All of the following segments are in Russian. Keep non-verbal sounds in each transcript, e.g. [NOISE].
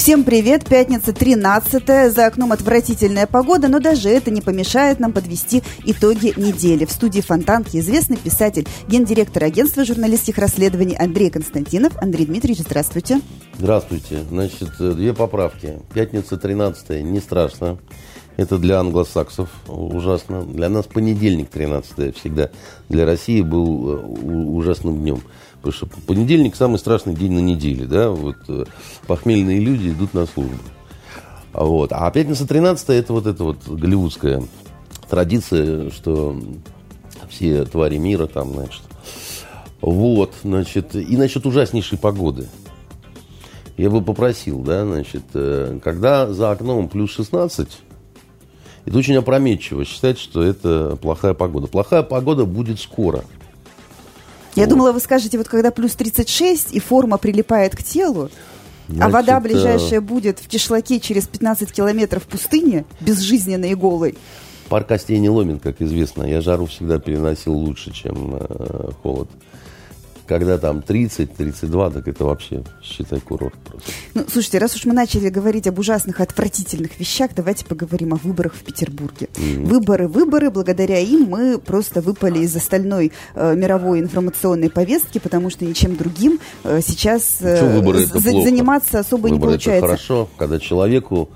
Всем привет! Пятница 13 За окном отвратительная погода, но даже это не помешает нам подвести итоги недели. В студии Фонтанки известный писатель, гендиректор агентства журналистских расследований Андрей Константинов. Андрей Дмитриевич, здравствуйте. Здравствуйте. Значит, две поправки. Пятница 13 не страшно. Это для англосаксов ужасно. Для нас понедельник 13 всегда для России был э, ужасным днем. Потому что понедельник самый страшный день на неделе, да, вот э, похмельные люди идут на службу. Вот. А пятница 13 это вот эта вот голливудская традиция, что все твари мира там, значит. Вот, значит, и насчет ужаснейшей погоды. Я бы попросил, да, значит, э, когда за окном плюс 16, это очень опрометчиво считать, что это плохая погода. Плохая погода будет скоро – я вот. думала, вы скажете, вот когда плюс 36 и форма прилипает к телу, Значит, а вода ближайшая будет в кишлаке через 15 километров пустыни, безжизненной и голой. Пар костей не ломит, как известно. Я жару всегда переносил лучше, чем э, холод когда там 30-32, так это вообще, считай, курорт просто. Ну, слушайте, раз уж мы начали говорить об ужасных, отвратительных вещах, давайте поговорим о выборах в Петербурге. Mm-hmm. Выборы, выборы, благодаря им мы просто выпали из остальной э, мировой информационной повестки, потому что ничем другим э, сейчас э, за- заниматься особо выборы не получается. Это хорошо, когда человеку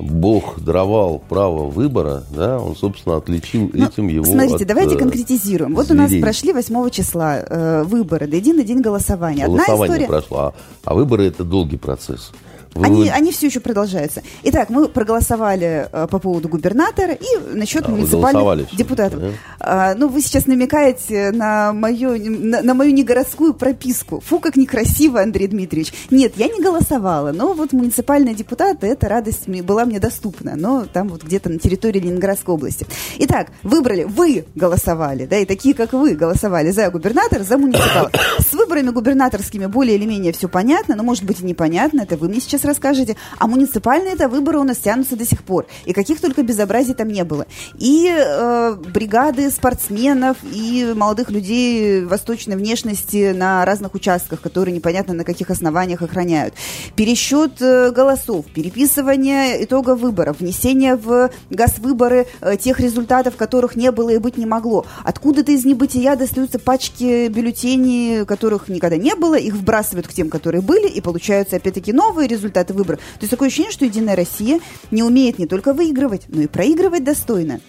Бог даровал право выбора, да, он, собственно, отличил ну, этим его Смотрите, от, давайте э, конкретизируем. Вот зверей. у нас прошли 8 числа э, выборы, до единый день голосования. Голосование Одна история... прошло, а, а выборы это долгий процесс. Вы... Они, они все еще продолжаются. Итак, мы проголосовали э, по поводу губернатора и насчет а, муниципальных депутатов. Да? А, ну, вы сейчас намекаете на мою, на, на мою негородскую прописку. Фу, как некрасиво, Андрей Дмитриевич. Нет, я не голосовала, но вот муниципальные депутаты, эта радость мне, была мне доступна. Но там вот где-то на территории Ленинградской области. Итак, выбрали, вы голосовали, да, и такие, как вы, голосовали за губернатора, за муниципал. С выборами губернаторскими более или менее все понятно, но может быть и непонятно, это вы мне сейчас расскажете. А муниципальные это выборы у нас тянутся до сих пор. И каких только безобразий там не было. И э, бригады спортсменов, и молодых людей восточной внешности на разных участках, которые непонятно на каких основаниях охраняют. Пересчет э, голосов, переписывание итогов выборов, внесение в газвыборы э, тех результатов, которых не было и быть не могло. Откуда-то из небытия достаются пачки бюллетеней, которых никогда не было, их вбрасывают к тем, которые были, и получаются опять-таки новые результаты результаты выборов. То есть такое ощущение, что Единая Россия не умеет не только выигрывать, но и проигрывать достойно.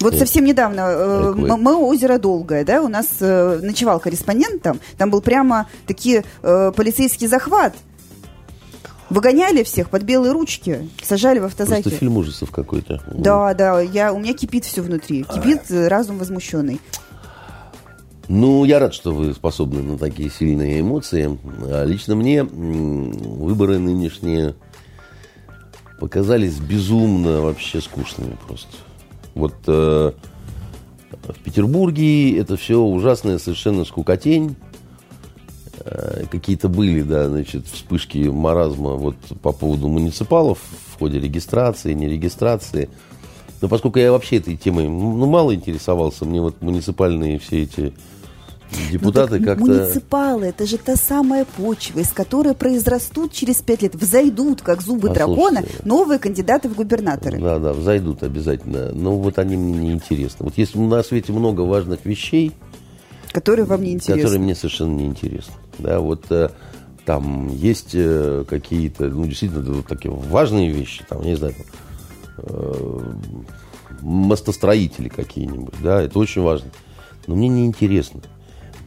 Вот э, совсем недавно э, мы озеро Долгое, да, у нас э, ночевал корреспондент там, там был прямо такие э, полицейский захват. Выгоняли всех под белые ручки, сажали в автозаке. Просто фильм ужасов какой-то. Да, да, я, у меня кипит все внутри, кипит а. разум возмущенный. Ну, я рад, что вы способны на такие сильные эмоции. А лично мне выборы нынешние показались безумно вообще скучными просто. Вот э, в Петербурге это все ужасная совершенно скукотень. Э, какие-то были, да, значит, вспышки маразма вот по поводу муниципалов в ходе регистрации, нерегистрации. Но поскольку я вообще этой темой ну, мало интересовался, мне вот муниципальные все эти Депутаты ну, как-то... Муниципалы, это же та самая почва, из которой произрастут через пять лет, взойдут, как зубы дракона, новые кандидаты в губернаторы. Да, да, взойдут обязательно. Но вот они мне не интересны. Вот если на свете много важных вещей... Которые вам не интересны. Которые мне совершенно не интересны. Да, вот э, там есть э, какие-то, ну, действительно, вот такие важные вещи, там, не знаю, э, мостостроители какие-нибудь, да, это очень важно. Но мне не интересно.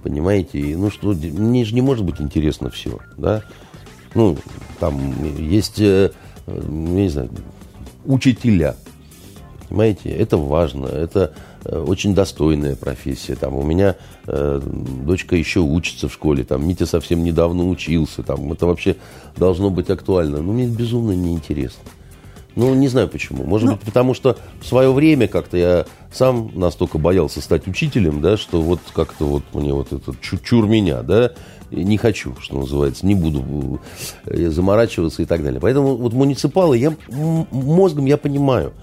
Понимаете? Ну что, мне же не может быть интересно все, да? Ну, там есть, э, не знаю, учителя. Понимаете? Это важно, это э, очень достойная профессия. Там у меня э, дочка еще учится в школе, там Митя совсем недавно учился, там это вообще должно быть актуально. Но мне безумно неинтересно. Ну, не знаю почему. Может. Ну. быть, потому что в свое время как-то я сам настолько боялся стать учителем, да, что вот как-то вот мне вот этот чур меня, да, не хочу, что называется, не буду э, заморачиваться и так далее. Поэтому вот муниципалы, я мозгом я понимаю,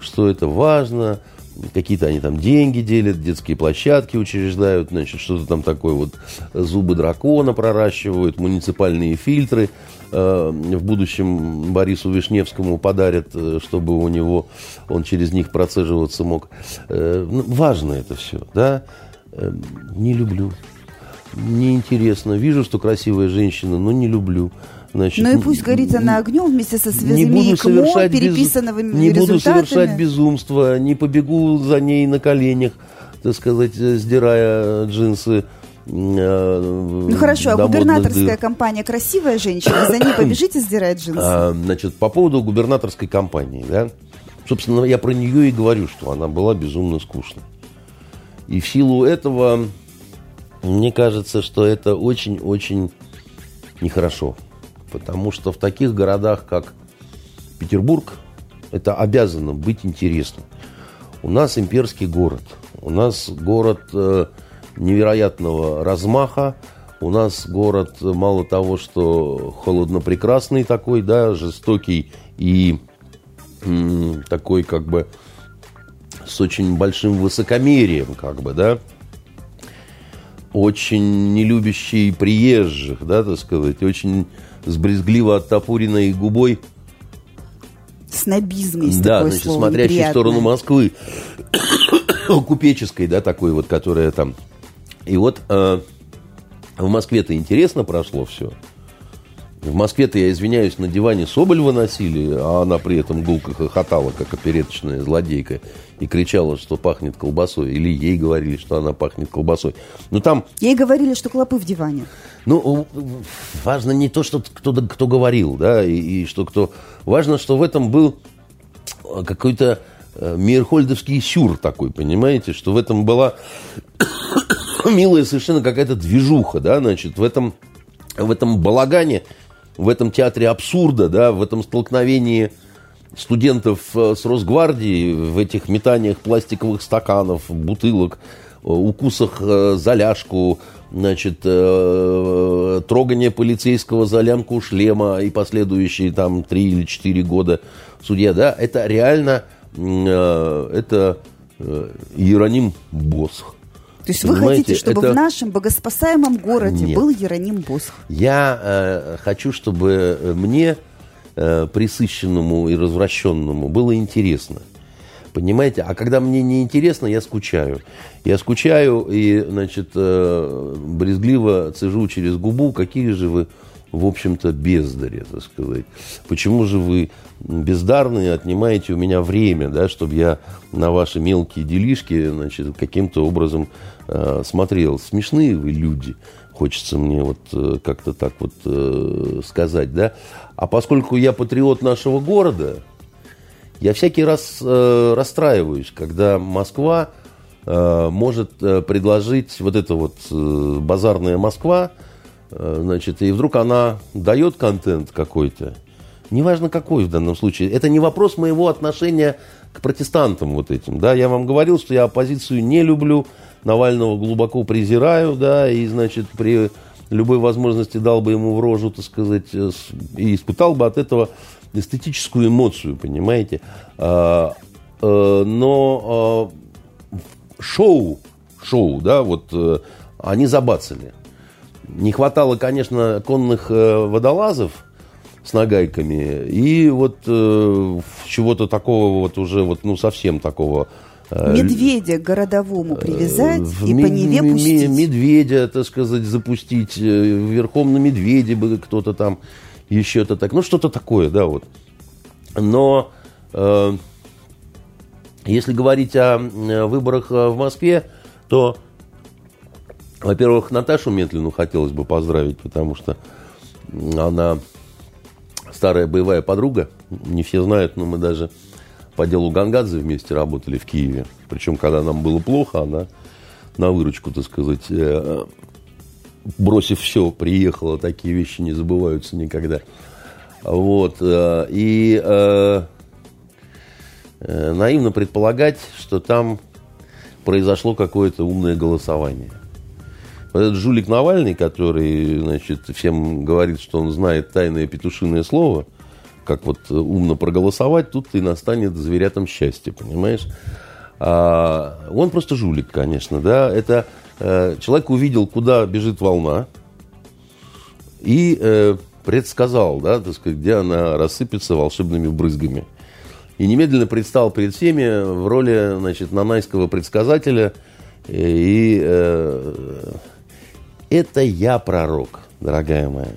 что это важно, какие-то они там деньги делят, детские площадки учреждают, значит, что-то там такое вот зубы дракона проращивают, муниципальные фильтры в будущем Борису Вишневскому подарят, э, чтобы у него он через них процеживаться мог. Э, ну, важно это все, да? Э, не люблю. Неинтересно. Вижу, что красивая женщина, но не люблю. Значит, ну и пусть горит она огнем вместе со связями ИКМО, переписанными без... Не буду совершать безумство, не побегу за ней на коленях, так сказать, сдирая джинсы. Э, ну хорошо, а губернаторская дыр. компания красивая женщина, за ней [COUGHS] побежите сдирать джинсы. А, значит, по поводу губернаторской компании, да, собственно, я про нее и говорю, что она была безумно скучной. И в силу этого, мне кажется, что это очень-очень нехорошо. Потому что в таких городах, как Петербург, это обязано быть интересным. У нас имперский город. У нас город э, невероятного размаха. У нас город, мало того, что холодно-прекрасный такой, да, жестокий и м, такой как бы с очень большим высокомерием, как бы, да, очень не любящий приезжих, да, так сказать, очень с брезгливо оттопуренной губой. Снобизм есть Да, такое значит, слово, смотрящий неприятное. в сторону Москвы. [COUGHS] Купеческой, да, такой вот, которая там. И вот э, в Москве-то интересно прошло все. В Москве-то, я извиняюсь, на диване Соболь выносили, а она при этом гулко хохотала, как опереточная злодейка, и кричала, что пахнет колбасой. Или ей говорили, что она пахнет колбасой. Но там... Ей говорили, что клопы в диване. Ну, важно не то, что кто, кто говорил, да, и, и что кто... Важно, что в этом был какой-то э, Мирхольдовский сюр такой, понимаете, что в этом была [LAUGHS] милая совершенно какая-то движуха, да, значит, в этом, в этом балагане в этом театре абсурда, да, в этом столкновении студентов э, с Росгвардией, в этих метаниях пластиковых стаканов, бутылок, э, укусах э, за ляжку, значит, трогание полицейского за лямку шлема и последующие там три или четыре года судья, да, это реально, это Иероним Босх. То есть Понимаете, вы хотите, чтобы это... в нашем богоспасаемом городе Нет. был Ероним Босх? Я э, хочу, чтобы мне, э, присыщенному и развращенному, было интересно. Понимаете? А когда мне не интересно, я скучаю. Я скучаю и, значит, э, брезгливо цежу через губу, какие же вы в общем-то, бездари, так сказать. Почему же вы бездарные отнимаете у меня время, да, чтобы я на ваши мелкие делишки, значит, каким-то образом э, смотрел. Смешные вы люди, хочется мне вот э, как-то так вот э, сказать, да. А поскольку я патриот нашего города, я всякий раз э, расстраиваюсь, когда Москва э, может э, предложить вот это вот э, базарная Москва, значит, и вдруг она дает контент какой-то, неважно какой в данном случае, это не вопрос моего отношения к протестантам вот этим, да, я вам говорил, что я оппозицию не люблю, Навального глубоко презираю, да, и, значит, при любой возможности дал бы ему в рожу, так сказать, э, и испытал бы от этого эстетическую эмоцию, понимаете, а, а, но а, шоу, шоу, да, вот они забацали, не хватало, конечно, конных э, водолазов с нагайками и вот э, чего-то такого вот уже вот ну совсем такого э, Медведя городовому привязать и по Неве пустить. Медведя, так сказать, запустить. Верхом на медведе бы кто-то там еще-то так. Ну, что-то такое, да, вот. Но э, если говорить о выборах в Москве, то во-первых, Наташу Метлину хотелось бы поздравить, потому что она старая боевая подруга. Не все знают, но мы даже по делу Гангадзе вместе работали в Киеве. Причем, когда нам было плохо, она на выручку, так сказать, э, бросив все, приехала. Такие вещи не забываются никогда. Вот. Э, и э, наивно предполагать, что там произошло какое-то умное голосование. Вот этот жулик Навальный, который, значит, всем говорит, что он знает тайное петушиное слово, как вот умно проголосовать, тут и настанет зверятам счастье, понимаешь? А, он просто жулик, конечно, да. Это э, человек увидел, куда бежит волна, и э, предсказал, да, так сказать, где она рассыпется волшебными брызгами. И немедленно предстал перед всеми в роли, значит, нанайского предсказателя. И э, это я пророк, дорогая моя.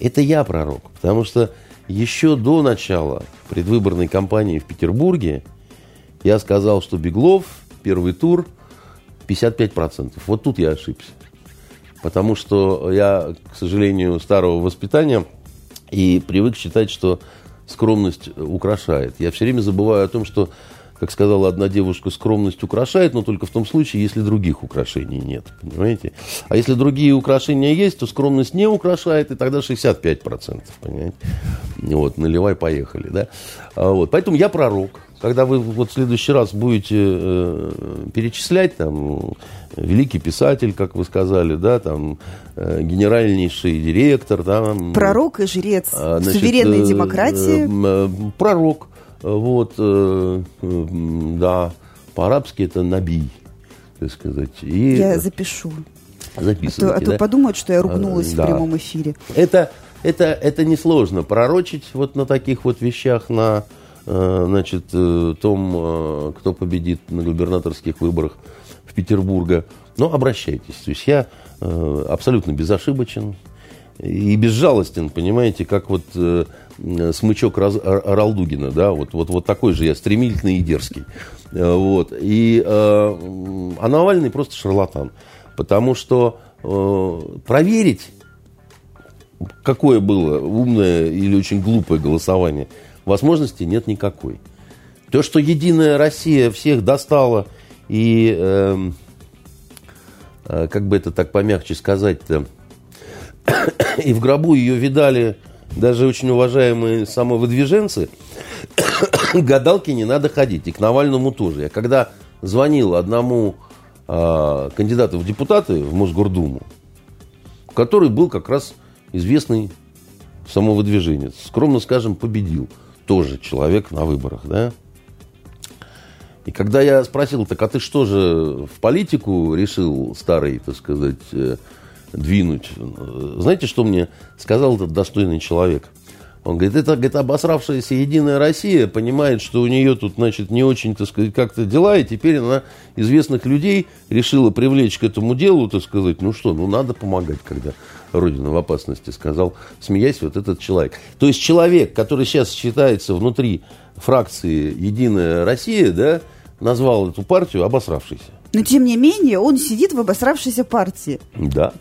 Это я пророк. Потому что еще до начала предвыборной кампании в Петербурге я сказал, что Беглов, первый тур, 55%. Вот тут я ошибся потому что я, к сожалению, старого воспитания и привык считать, что скромность украшает. Я все время забываю о том, что, как сказала одна девушка, скромность украшает, но только в том случае, если других украшений нет. Понимаете? А если другие украшения есть, то скромность не украшает, и тогда 65%. Понимаете? Вот, наливай, поехали. Да? А вот. Поэтому я пророк когда вы вот в следующий раз будете э, перечислять, там, великий писатель, как вы сказали, да, там, э, генеральнейший директор, да, пророк и жрец а, значит, суверенной э, демократии, э, пророк, вот, э, э, да, по-арабски это набий, так сказать. И, Я запишу. Записывайте, а то, а то да? подумают, что я ругнулась а, в прямом эфире. Это, это, это несложно пророчить вот на таких вот вещах, на Э, значит, э, том, э, кто победит на губернаторских выборах в Петербурге. Но обращайтесь. То есть я абсолютно безошибочен и безжалостен, понимаете, как вот смычок Ралдугина, да, вот, вот, вот такой же я, стремительный и дерзкий. Вот. И, а Навальный просто шарлатан. Потому что проверить, какое было умное или очень глупое голосование – возможности нет никакой. То, что Единая Россия всех достала и, э, э, как бы это так помягче сказать-то, [COUGHS] и в гробу ее видали даже очень уважаемые самовыдвиженцы, [COUGHS] гадалки не надо ходить, и к Навальному тоже. Я когда звонил одному э, кандидату в депутаты в Мосгордуму, который был как раз известный самовыдвиженец, скромно скажем, победил – тоже человек на выборах, да? И когда я спросил, так а ты что же в политику решил старый, так сказать, э, двинуть? Знаете, что мне сказал этот достойный человек? Он говорит, это говорит, обосравшаяся Единая Россия понимает, что у нее тут, значит, не очень, так сказать, как-то дела, и теперь она известных людей решила привлечь к этому делу, так сказать, ну что, ну надо помогать, когда Родина в опасности, сказал, смеясь, вот этот человек. То есть человек, который сейчас считается внутри фракции «Единая Россия», да, назвал эту партию обосравшейся. Но, тем не менее, он сидит в обосравшейся партии. Да.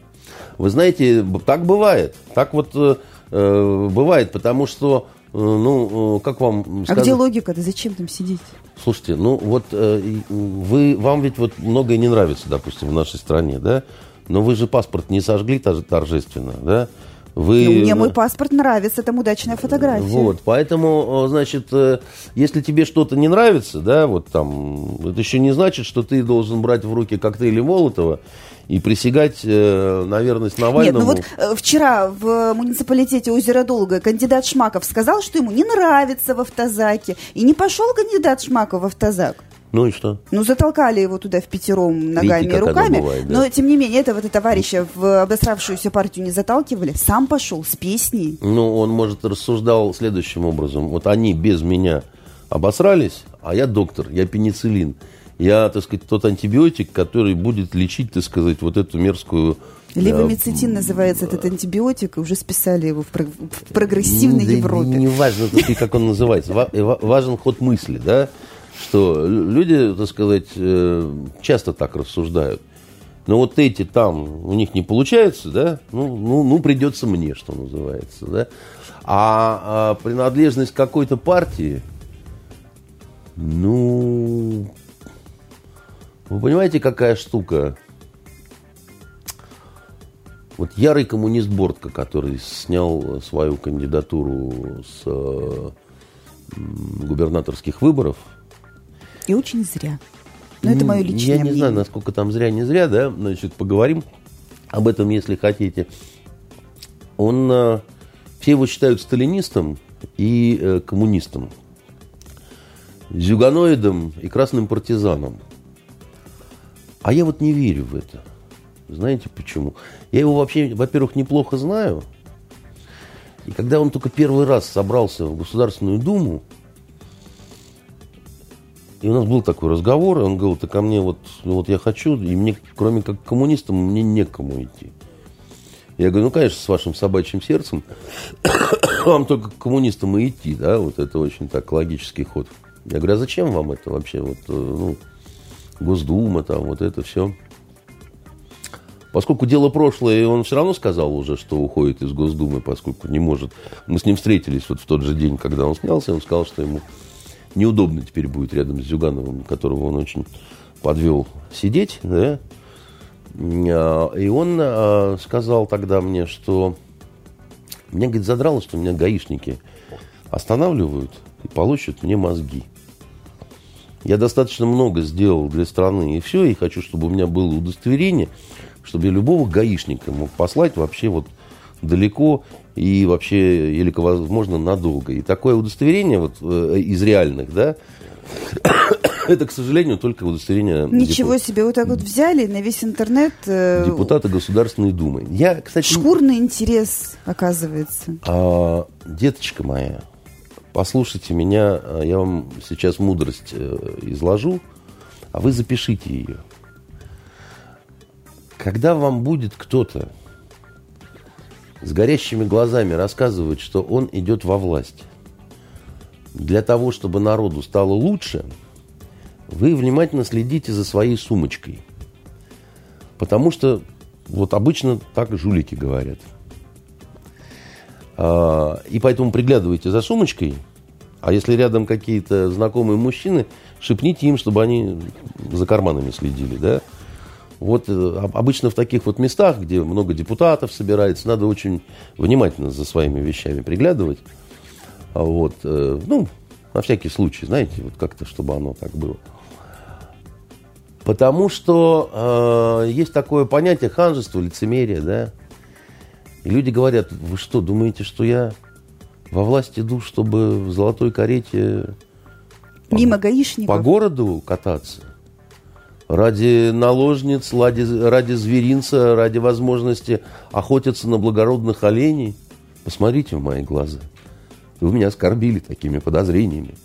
Вы знаете, так бывает. Так вот э, э бывает, потому что э, ну, э, как вам сказать? А где логика-то? Зачем там сидеть? Слушайте, ну вот вы, вам ведь вот многое не нравится, допустим, в нашей стране, да? Но вы же паспорт не сожгли торжественно, да? Вы... Ну, мне мой паспорт нравится, там удачная фотография. Вот, поэтому, значит, э, если тебе что-то не нравится, да, вот там, это еще не значит, что ты должен брать в руки коктейли Молотова и присягать э, на верность Навальному. Нет, ну вот э, вчера в муниципалитете озера Долгое кандидат Шмаков сказал, что ему не нравится в автозаке, и не пошел кандидат Шмаков в автозак. Ну и что? Ну, затолкали его туда в пятером ногами Видите, и руками. Бывает, да? Но, тем не менее, этого товарища в обосравшуюся партию не заталкивали. Сам пошел с песней. Ну, он, может, рассуждал следующим образом. Вот они без меня обосрались, а я доктор, я пенициллин. Я, так сказать, тот антибиотик, который будет лечить, так сказать, вот эту мерзкую Левомицетин э, называется этот антибиотик, и уже списали его в, про- в прогрессивной да, Европе. Не важно, как он называется. Важен ход мысли, да? что люди, так сказать, э, часто так рассуждают. Но вот эти там, у них не получается, да, ну, ну, ну придется мне, что называется, да. А, а принадлежность какой-то партии, ну, вы понимаете, какая штука? Вот ярый коммунист Бортко, который снял свою кандидатуру с губернаторских выборов. И очень зря. Но это мое личное Я не мнение. знаю, насколько там зря, не зря, да. Значит, поговорим об этом, если хотите. Он, э, все его считают сталинистом и э, коммунистом, зюганоидом и красным партизаном. А я вот не верю в это. Знаете почему? Я его вообще, во-первых, неплохо знаю. И когда он только первый раз собрался в Государственную Думу, и у нас был такой разговор, и он говорил, так ко мне вот, ну вот я хочу, и мне, кроме как коммунистам, мне некому идти. Я говорю, ну, конечно, с вашим собачьим сердцем [COUGHS] вам только к коммунистам и идти, да, вот это очень так логический ход. Я говорю, а зачем вам это вообще, вот, э, ну, Госдума, там, вот это все. Поскольку дело прошлое, и он все равно сказал уже, что уходит из Госдумы, поскольку не может. Мы с ним встретились вот в тот же день, когда он снялся, он сказал, что ему неудобно теперь будет рядом с Зюгановым, которого он очень подвел сидеть, да. А, и он а, сказал тогда мне, что меня, говорит, задрало, что меня гаишники останавливают и получат мне мозги. Я достаточно много сделал для страны, и все, и хочу, чтобы у меня было удостоверение, чтобы я любого гаишника мог послать вообще вот далеко и вообще, или, возможно, надолго. И такое удостоверение вот э, из реальных, да, [COUGHS] это, к сожалению, только удостоверение... Ничего деп... себе, вот так вот взяли на весь интернет... Э... Депутата Государственной Думы. Я, кстати... Шкурный интерес, оказывается. А, деточка моя, послушайте меня, а, я вам сейчас мудрость э, изложу, а вы запишите ее. Когда вам будет кто-то с горящими глазами рассказывать, что он идет во власть, для того, чтобы народу стало лучше, вы внимательно следите за своей сумочкой. Потому что вот обычно так жулики говорят. А, и поэтому приглядывайте за сумочкой, а если рядом какие-то знакомые мужчины, шепните им, чтобы они за карманами следили, да. Вот э, обычно в таких вот местах, где много депутатов собирается, надо очень внимательно за своими вещами приглядывать. А вот, э, ну, на всякий случай, знаете, вот как-то, чтобы оно так было. Потому что э, есть такое понятие ханжество, лицемерие, да. И люди говорят, вы что, думаете, что я во власть иду, чтобы в золотой карете Мимо гаишников. по городу кататься? Ради наложниц, ради, ради зверинца, ради возможности охотиться на благородных оленей? Посмотрите в мои глаза. Вы меня оскорбили такими подозрениями.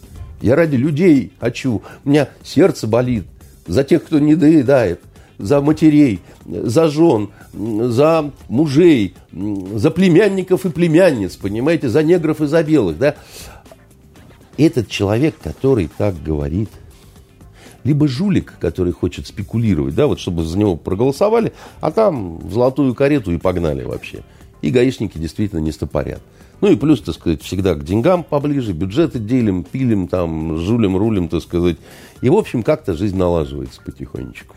Я ради людей хочу. У меня сердце болит за тех, кто не доедает, за матерей, за жен, за мужей, за племянников и племянниц, понимаете, за негров и за белых, да. Этот человек, который так говорит, либо жулик, который хочет спекулировать, да, вот чтобы за него проголосовали, а там в золотую карету и погнали вообще. И гаишники действительно не стопорят. Ну и плюс, так сказать, всегда к деньгам поближе, бюджеты делим, пилим, там, жулим, рулим, так сказать. И, в общем, как-то жизнь налаживается потихонечку.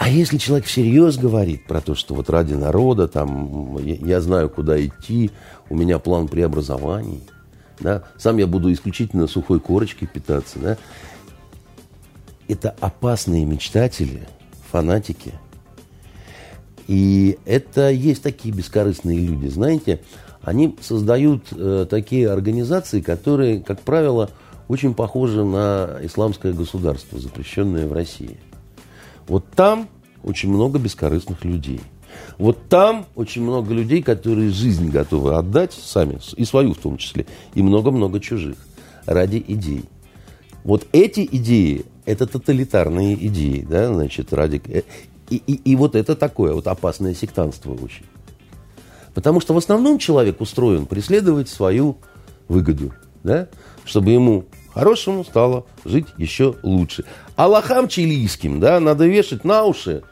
А если человек всерьез говорит про то, что вот ради народа, там, я, я знаю, куда идти, у меня план преобразований, да, сам я буду исключительно сухой корочкой питаться, да, это опасные мечтатели, фанатики – и это есть такие бескорыстные люди, знаете, они создают э, такие организации, которые, как правило, очень похожи на исламское государство, запрещенное в России. Вот там очень много бескорыстных людей. Вот там очень много людей, которые жизнь готовы отдать сами, и свою в том числе, и много-много чужих, ради идей. Вот эти идеи, это тоталитарные идеи, да, значит, ради... Э, и, и, и вот это такое вот опасное сектантство очень. Потому что в основном человек устроен преследовать свою выгоду, да? чтобы ему хорошему стало жить еще лучше. А лохам чилийским да, надо вешать на уши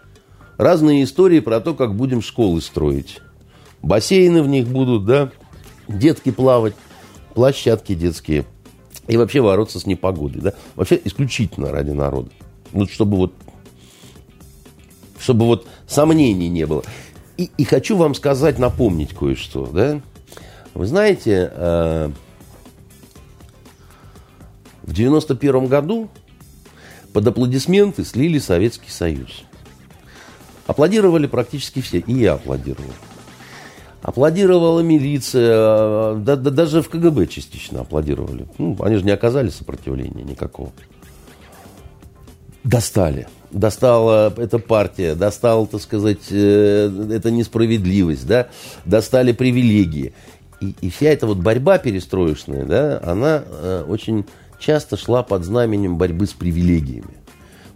разные истории про то, как будем школы строить. Бассейны в них будут, да, детки плавать, площадки детские. И вообще бороться с непогодой. Да? Вообще исключительно ради народа. Ну, чтобы вот чтобы вот сомнений не было. И, и хочу вам сказать, напомнить кое-что, да. Вы знаете, э, В 91 году под аплодисменты слили Советский Союз. Аплодировали практически все, и я аплодировал. Аплодировала милиция, да, да, даже в КГБ частично аплодировали. Ну, они же не оказали сопротивления никакого. Достали. Достала эта партия, достала, так сказать, э, эта несправедливость, да, достали привилегии. И, и вся эта вот борьба перестроечная, да, она э, очень часто шла под знаменем борьбы с привилегиями.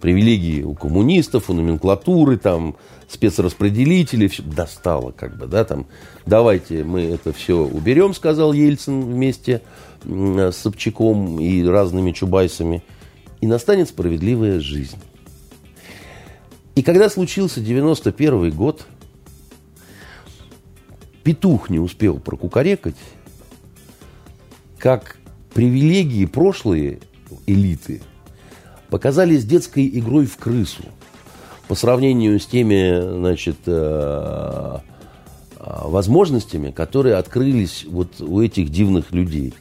Привилегии у коммунистов, у номенклатуры, там, спецраспределителей, все достало, как бы, да, там, давайте мы это все уберем, сказал Ельцин вместе с Собчаком и разными чубайсами, и настанет справедливая жизнь. И когда случился 91 год, петух не успел прокукарекать, как привилегии прошлые элиты показались детской игрой в крысу по сравнению с теми, значит, э, э, возможностями, которые открылись вот у этих дивных людей.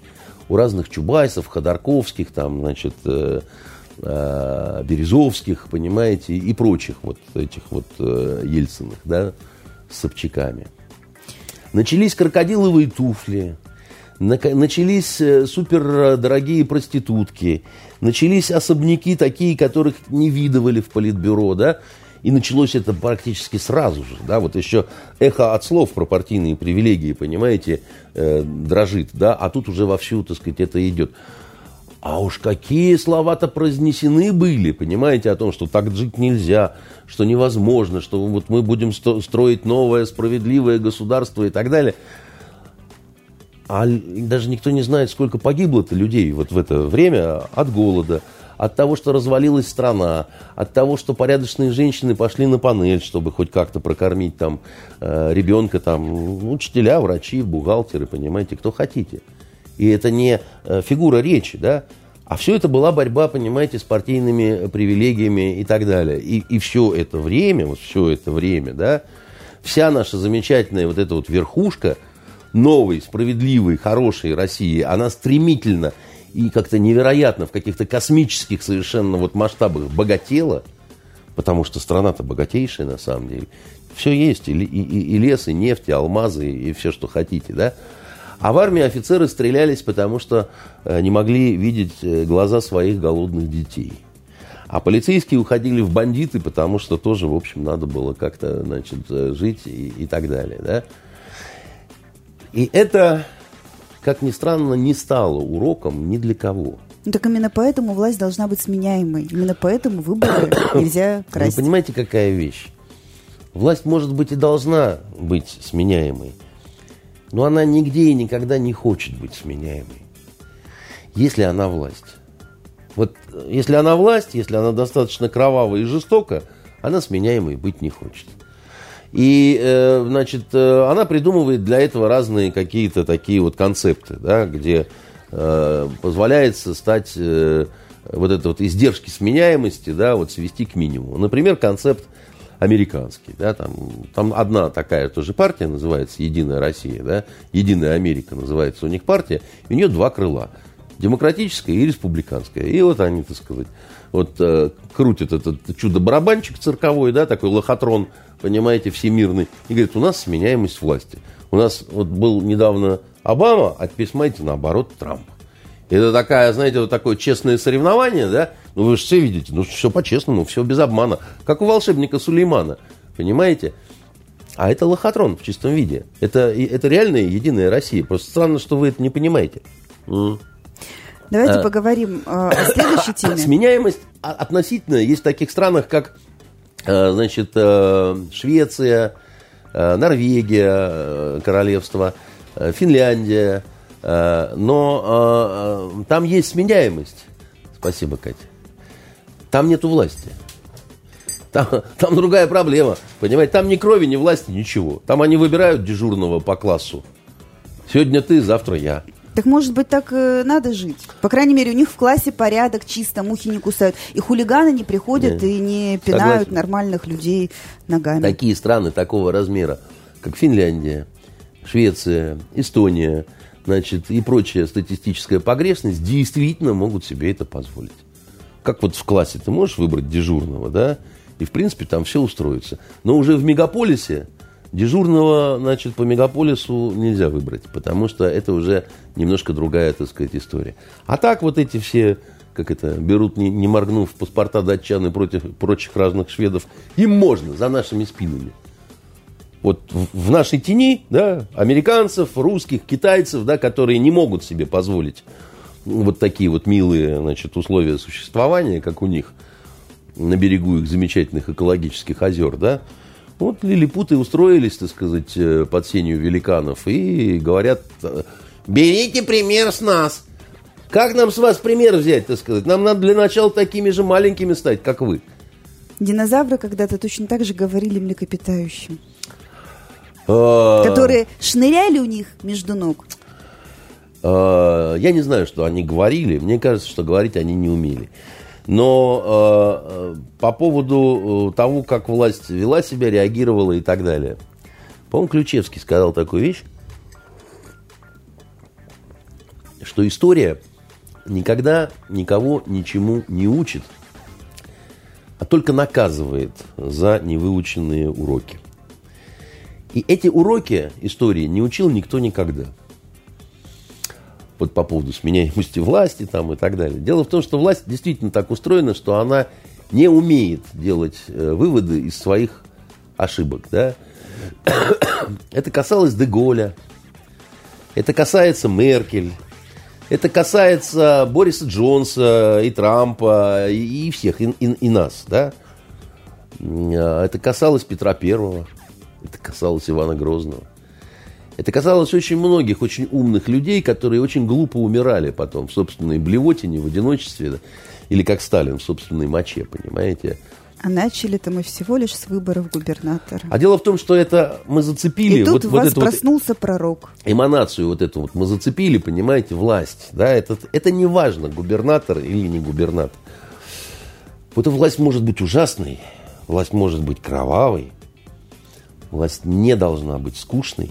У разных Чубайсов, Ходорковских, там, значит, э, Березовских, понимаете, и прочих вот этих вот Ельциных, да, с Собчаками. Начались крокодиловые туфли, начались э, супердорогие проститутки, начались особняки такие, которых не видывали в политбюро, да, и началось это практически сразу же, да, вот еще эхо от слов про партийные привилегии, понимаете, э, дрожит, да, а тут уже вовсю, так сказать, это идет. А уж какие слова-то произнесены были, понимаете, о том, что так жить нельзя, что невозможно, что вот мы будем строить новое справедливое государство и так далее – а даже никто не знает, сколько погибло-то людей вот в это время от голода, от того, что развалилась страна, от того, что порядочные женщины пошли на панель, чтобы хоть как-то прокормить там э, ребенка, там, учителя, врачи, бухгалтеры, понимаете, кто хотите. И это не э, фигура речи, да, а все это была борьба, понимаете, с партийными привилегиями и так далее. И, и все это время, вот все это время, да, вся наша замечательная вот эта вот верхушка – новой, справедливой, хорошей России, она стремительно и как-то невероятно в каких-то космических совершенно вот масштабах богатела, потому что страна-то богатейшая на самом деле. Все есть, и, и, и лес, и нефть, и алмазы, и все, что хотите, да. А в армии офицеры стрелялись, потому что э, не могли видеть э, глаза своих голодных детей. А полицейские уходили в бандиты, потому что тоже, в общем, надо было как-то, значит, э, жить и, и так далее, да. И это, как ни странно, не стало уроком ни для кого. Ну, так именно поэтому власть должна быть сменяемой. Именно поэтому выборы [COUGHS] нельзя красть. Вы понимаете, какая вещь? Власть, может быть, и должна быть сменяемой, но она нигде и никогда не хочет быть сменяемой, если она власть. Вот если она власть, если она достаточно кровавая и жестока, она сменяемой быть не хочет. И, э, значит, э, она придумывает для этого разные какие-то такие вот концепты, да, где э, позволяется стать вот это вот издержки сменяемости, да, вот свести к минимуму. Например, концепт американский, да, там, там одна такая тоже партия называется «Единая Россия», да, «Единая Америка» называется у них партия, и у нее два крыла – демократическая и республиканская. И вот они, так сказать, вот э, крутят этот чудо-барабанчик цирковой, да, такой лохотрон, понимаете, всемирный, и говорит, у нас сменяемость власти. У нас вот был недавно Обама, а теперь, смотрите, наоборот, Трамп. Это такая, знаете, вот такое честное соревнование, да? Ну, вы же все видите, ну, все по-честному, все без обмана. Как у волшебника Сулеймана, понимаете? А это лохотрон в чистом виде. Это, это реальная единая Россия. Просто странно, что вы это не понимаете. Давайте а, поговорим э, о следующей [COUGHS] теме. Сменяемость относительно есть в таких странах, как э, значит, Швеция, Норвегия, королевство, Финляндия. Но там есть сменяемость. Спасибо, Катя. Там нету власти. Там, там другая проблема. Понимаете, там ни крови, ни власти, ничего. Там они выбирают дежурного по классу. Сегодня ты, завтра я. Так может быть так э, надо жить? По крайней мере, у них в классе порядок, чисто, мухи не кусают. И хулиганы не приходят Нет. и не пинают Согласен. нормальных людей ногами. Такие страны такого размера, как Финляндия, Швеция, Эстония, значит, и прочая статистическая погрешность действительно могут себе это позволить. Как вот в классе ты можешь выбрать дежурного, да, и, в принципе, там все устроится. Но уже в мегаполисе дежурного, значит, по мегаполису нельзя выбрать, потому что это уже немножко другая, так сказать, история. А так вот эти все, как это, берут, не, не моргнув, паспорта датчан и против, прочих разных шведов, им можно, за нашими спинами вот в нашей тени, да, американцев, русских, китайцев, да, которые не могут себе позволить вот такие вот милые, значит, условия существования, как у них на берегу их замечательных экологических озер, да, вот лилипуты устроились, так сказать, э, под сенью великанов и говорят, э, берите пример с нас. Как нам с вас пример взять, так сказать? Нам надо для начала такими же маленькими стать, как вы. Динозавры когда-то точно так же говорили млекопитающим. А. Которые шныряли у них между ног. А, я не знаю, что они говорили. Мне кажется, что говорить они не умели. Но а, по поводу э, того, как власть вела себя, реагировала и так далее. По-моему, Ключевский сказал такую вещь, что история никогда никого ничему не учит, а только наказывает за невыученные уроки. И эти уроки истории не учил никто никогда. Вот по поводу сменяемости власти там и так далее. Дело в том, что власть действительно так устроена, что она не умеет делать э, выводы из своих ошибок. Да? [COUGHS] Это касалось Деголя, это касается Меркель, это касается Бориса Джонса и Трампа, и, и всех, и, и, и нас. Да? А, это касалось Петра Первого. Это касалось Ивана Грозного. Это касалось очень многих, очень умных людей, которые очень глупо умирали потом в собственной блевотине, в одиночестве, или как Сталин в собственной моче, понимаете? А начали-то мы всего лишь с выборов губернатора. А дело в том, что это мы зацепили... И тут вот, в вас вот проснулся вот пророк. Эманацию вот эту вот мы зацепили, понимаете, власть. Да, это, это не важно, губернатор или не губернатор. Вот эта власть может быть ужасной, власть может быть кровавой, Власть не должна быть скучной,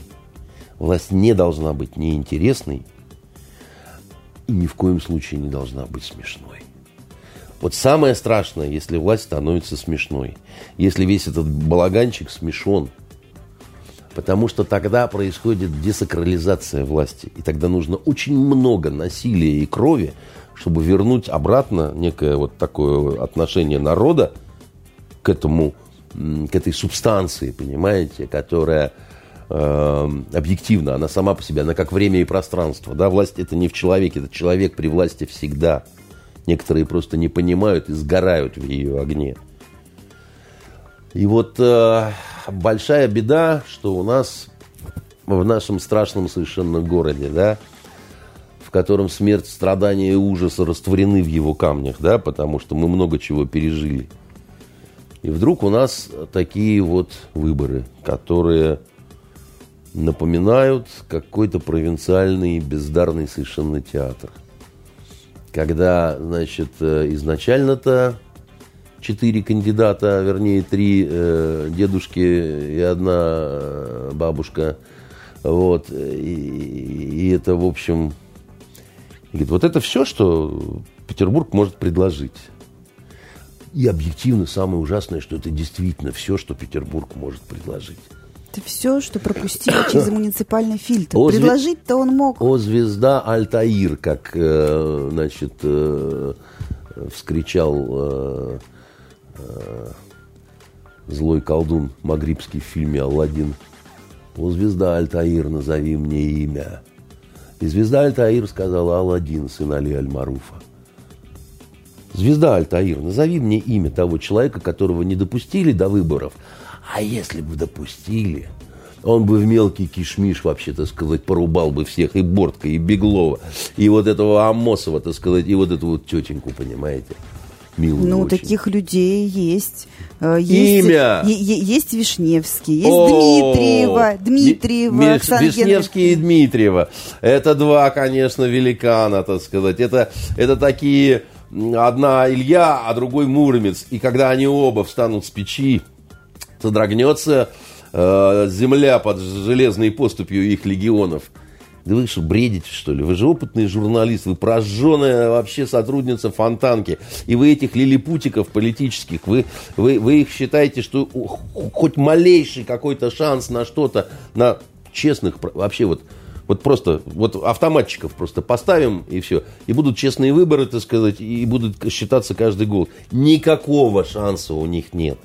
власть не должна быть неинтересной и ни в коем случае не должна быть смешной. Вот самое страшное, если власть становится смешной, если весь этот балаганчик смешон, потому что тогда происходит десакрализация власти, и тогда нужно очень много насилия и крови, чтобы вернуть обратно некое вот такое отношение народа к этому к этой субстанции, понимаете, которая объективна, она сама по себе, она как время и пространство. Да? Власть это не в человеке, это человек при власти всегда. Некоторые просто не понимают и сгорают в ее огне. И вот э, большая беда, что у нас в нашем страшном совершенно городе, да, в котором смерть, страдания и ужас растворены в его камнях, да, потому что мы много чего пережили – и вдруг у нас такие вот выборы, которые напоминают какой-то провинциальный бездарный совершенно театр. Когда, значит, э, изначально-то четыре кандидата, вернее, три э, дедушки и одна э, бабушка. Вот. И, и это, в общем, говорит, вот это все, что Петербург может предложить. И объективно самое ужасное, что это действительно все, что Петербург может предложить. Это все, что пропустили [COUGHS] через муниципальный фильтр. О, Предложить-то он мог. О, звезда Альтаир, как, э, значит, э, вскричал э, злой колдун Магрибский в фильме «Алладин». О, звезда Альтаир, назови мне имя. И звезда Альтаир сказала Алладин, сын Али Аль-Маруфа. Звезда Альтаир, назови мне имя того человека, которого не допустили до выборов. А если бы допустили, он бы в мелкий кишмиш, вообще, так сказать, порубал бы всех, и Бортка, и Беглова, и вот этого Амосова, так сказать, и вот эту вот тетеньку, понимаете? Милую ну, очень. таких людей есть. Э, есть Имя! Есть Вишневский, есть О, Дмитриева, Дмитриева, Вишневский и Дмитриева. Это два, конечно, великана, так сказать. Это, это такие одна Илья, а другой Муромец. И когда они оба встанут с печи, содрогнется э, земля под железной поступью их легионов. Да вы что, бредите, что ли? Вы же опытный журналист, вы прожженная вообще сотрудница Фонтанки. И вы этих лилипутиков политических, вы, вы, вы их считаете, что хоть малейший какой-то шанс на что-то, на честных, вообще вот, вот просто, вот автоматчиков просто поставим и все. И будут честные выборы, так сказать, и будут считаться каждый год. Никакого шанса у них нет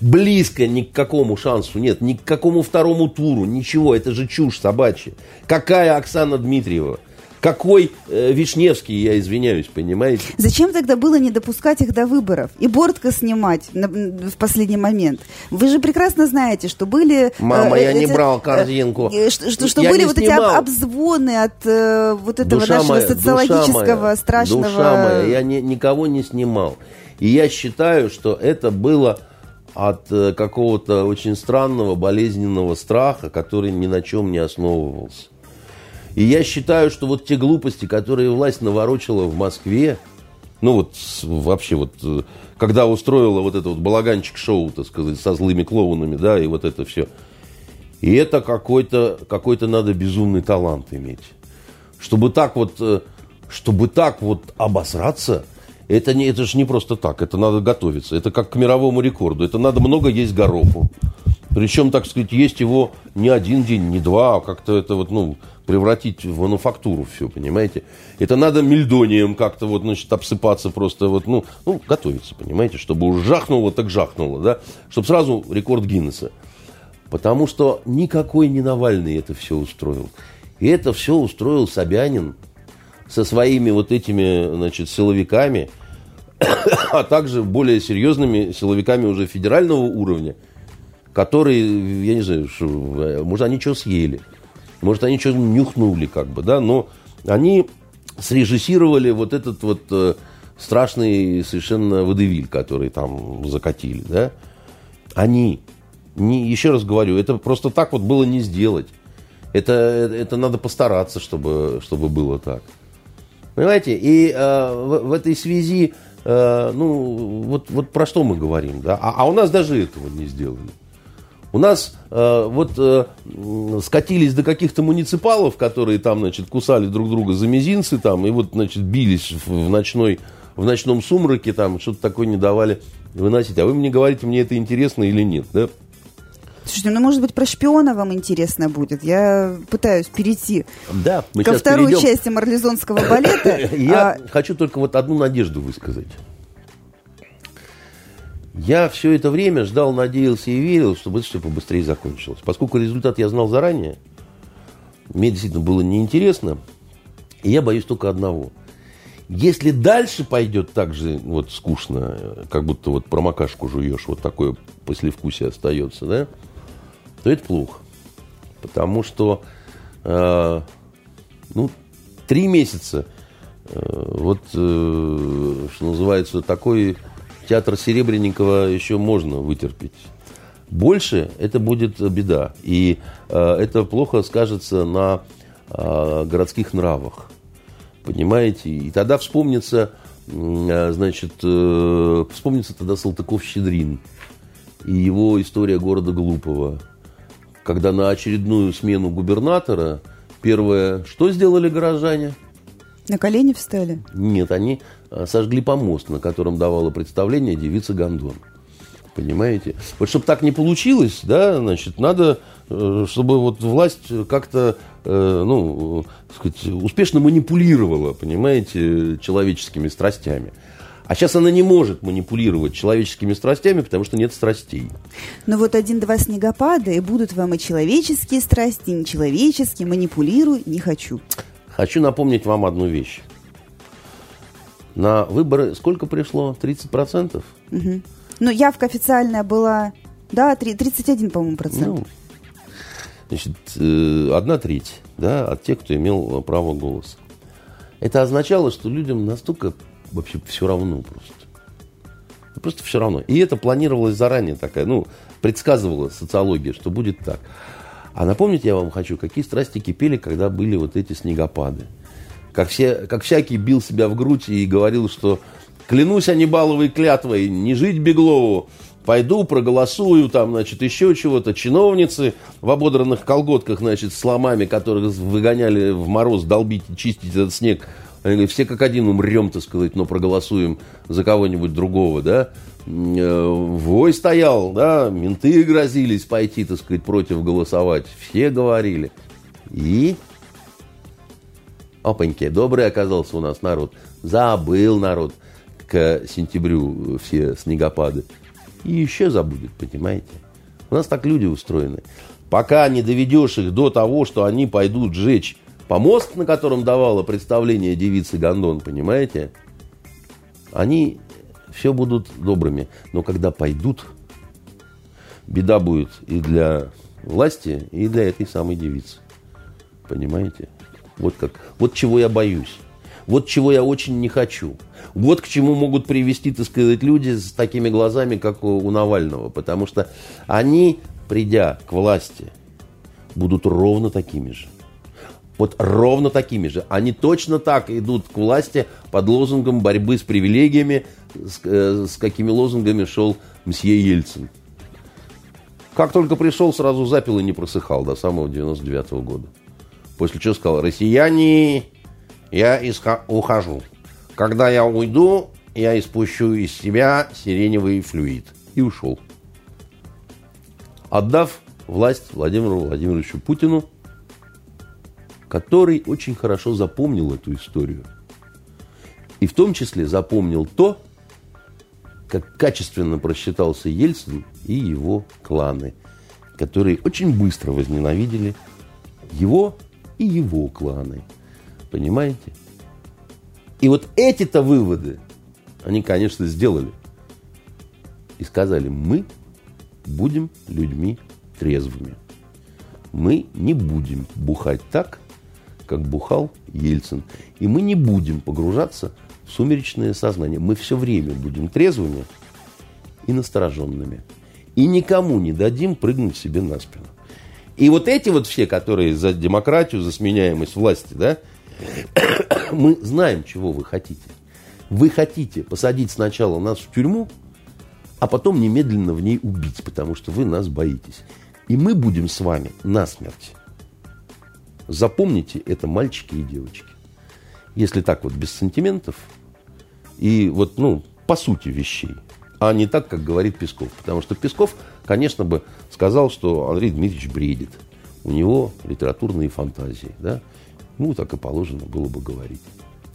близко ни к какому шансу нет, ни к какому второму туру, ничего. Это же чушь собачья. Какая Оксана Дмитриева? Какой э, Вишневский, я извиняюсь, понимаете? Зачем тогда было не допускать их до выборов и Бортко снимать на, в последний момент? Вы же прекрасно знаете, что были... Мама, э, я эти, не брал корзинку. Э, что что, что были вот снимал. эти обзвоны от э, вот этого душа нашего моя, социологического душа моя, страшного... Душа моя, я не, никого не снимал. И я считаю, что это было от э, какого-то очень странного, болезненного страха, который ни на чем не основывался. И я считаю, что вот те глупости, которые власть наворочила в Москве, ну вот вообще вот, э, когда устроила вот это вот балаганчик-шоу, так сказать, со злыми клоунами, да, и вот это все. И это какой-то, какой-то надо безумный талант иметь. Чтобы так вот, э, чтобы так вот обосраться – это, не, это же не просто так, это надо готовиться. Это как к мировому рекорду. Это надо много есть гороху. Причем, так сказать, есть его не один день, не два, а как-то это вот, ну, превратить в мануфактуру все, понимаете? Это надо мельдонием как-то вот, значит, обсыпаться просто вот, ну, ну, готовиться, понимаете? Чтобы уж жахнуло, так жахнуло, да? Чтобы сразу рекорд Гиннесса. Потому что никакой не Навальный это все устроил. И это все устроил Собянин со своими вот этими, значит, силовиками, [COUGHS] а также более серьезными силовиками уже федерального уровня, которые, я не знаю, что, может, они что съели, может, они что нюхнули, как бы, да, но они срежиссировали вот этот вот э, страшный совершенно водевиль, который там закатили, да, они, не, еще раз говорю, это просто так вот было не сделать. Это, это надо постараться, чтобы, чтобы было так. Понимаете? И э, в, в этой связи Э, ну, вот, вот про что мы говорим, да? А, а у нас даже этого не сделали. У нас э, вот э, скатились до каких-то муниципалов, которые там, значит, кусали друг друга за мизинцы там, и вот, значит, бились в, ночной, в ночном сумраке там, что-то такое не давали выносить. А вы мне говорите, мне это интересно или нет, да? Слушайте, ну, может быть, про шпиона вам интересно будет. Я пытаюсь перейти да, мы ко второй перейдем. части марлезонского балета. [COUGHS] Я а... хочу только вот одну надежду высказать. Я все это время ждал, надеялся и верил, чтобы это все побыстрее закончилось. Поскольку результат я знал заранее, мне действительно было неинтересно, и я боюсь только одного. Если дальше пойдет так же вот скучно, как будто вот промокашку жуешь, вот такое послевкусие остается, да, то это плохо. Потому что, э, ну, три месяца, э, вот, э, что называется, такой театр Серебренникова еще можно вытерпеть. Больше это будет беда. И э, это плохо скажется на э, городских нравах. Понимаете? И тогда вспомнится, э, значит, э, вспомнится тогда Салтыков-Щедрин и его история города Глупого когда на очередную смену губернатора первое, что сделали горожане? На колени встали? Нет, они а, сожгли помост, на котором давала представление девица Гондон. Понимаете? Вот чтобы так не получилось, да, значит, надо, э, чтобы вот власть как-то, э, ну, сказать, успешно манипулировала, понимаете, человеческими страстями. А сейчас она не может манипулировать человеческими страстями, потому что нет страстей. Но вот один-два снегопада, и будут вам и человеческие страсти, и нечеловеческие. Манипулируй не хочу. Хочу напомнить вам одну вещь. На выборы сколько пришло? 30%? Угу. Ну, явка официальная была, да, 31, по-моему, процент. Ну, значит, э, одна треть, да, от тех, кто имел право голоса. Это означало, что людям настолько вообще все равно просто. Ну, просто все равно. И это планировалось заранее такая, ну, предсказывала социология, что будет так. А напомнить я вам хочу, какие страсти кипели, когда были вот эти снегопады. Как, все, как всякий бил себя в грудь и говорил, что клянусь Анибаловой клятвой, не жить Беглову, пойду, проголосую, там, значит, еще чего-то. Чиновницы в ободранных колготках, значит, с ломами, которых выгоняли в мороз долбить, чистить этот снег. Они говорят, все как один умрем, так сказать, но проголосуем за кого-нибудь другого, да. Э, вой стоял, да, менты грозились пойти, так сказать, против голосовать. Все говорили. И опаньки, добрый оказался у нас народ. Забыл народ к сентябрю все снегопады. И еще забудет, понимаете? У нас так люди устроены. Пока не доведешь их до того, что они пойдут жечь помост, на котором давала представление девицы Гондон, понимаете? Они все будут добрыми. Но когда пойдут, беда будет и для власти, и для этой самой девицы. Понимаете? Вот как. Вот чего я боюсь. Вот чего я очень не хочу. Вот к чему могут привести, так сказать, люди с такими глазами, как у Навального. Потому что они, придя к власти, будут ровно такими же. Вот ровно такими же. Они точно так идут к власти под лозунгом борьбы с привилегиями, с, э, с какими лозунгами шел мсье Ельцин. Как только пришел, сразу запил и не просыхал до самого 99 -го года. После чего сказал, россияне, я исха- ухожу. Когда я уйду, я испущу из себя сиреневый флюид. И ушел. Отдав власть Владимиру Владимировичу Путину, который очень хорошо запомнил эту историю. И в том числе запомнил то, как качественно просчитался Ельцин и его кланы, которые очень быстро возненавидели его и его кланы. Понимаете? И вот эти-то выводы они, конечно, сделали. И сказали, мы будем людьми трезвыми. Мы не будем бухать так, как бухал Ельцин. И мы не будем погружаться в сумеречное сознание. Мы все время будем трезвыми и настороженными. И никому не дадим прыгнуть себе на спину. И вот эти вот все, которые за демократию, за сменяемость власти, да, [COUGHS] мы знаем, чего вы хотите. Вы хотите посадить сначала нас в тюрьму, а потом немедленно в ней убить, потому что вы нас боитесь. И мы будем с вами насмерть. Запомните это, мальчики и девочки. Если так вот, без сантиментов, и вот, ну, по сути вещей, а не так, как говорит Песков. Потому что Песков, конечно, бы сказал, что Андрей Дмитриевич бредит. У него литературные фантазии, да. Ну, так и положено было бы говорить.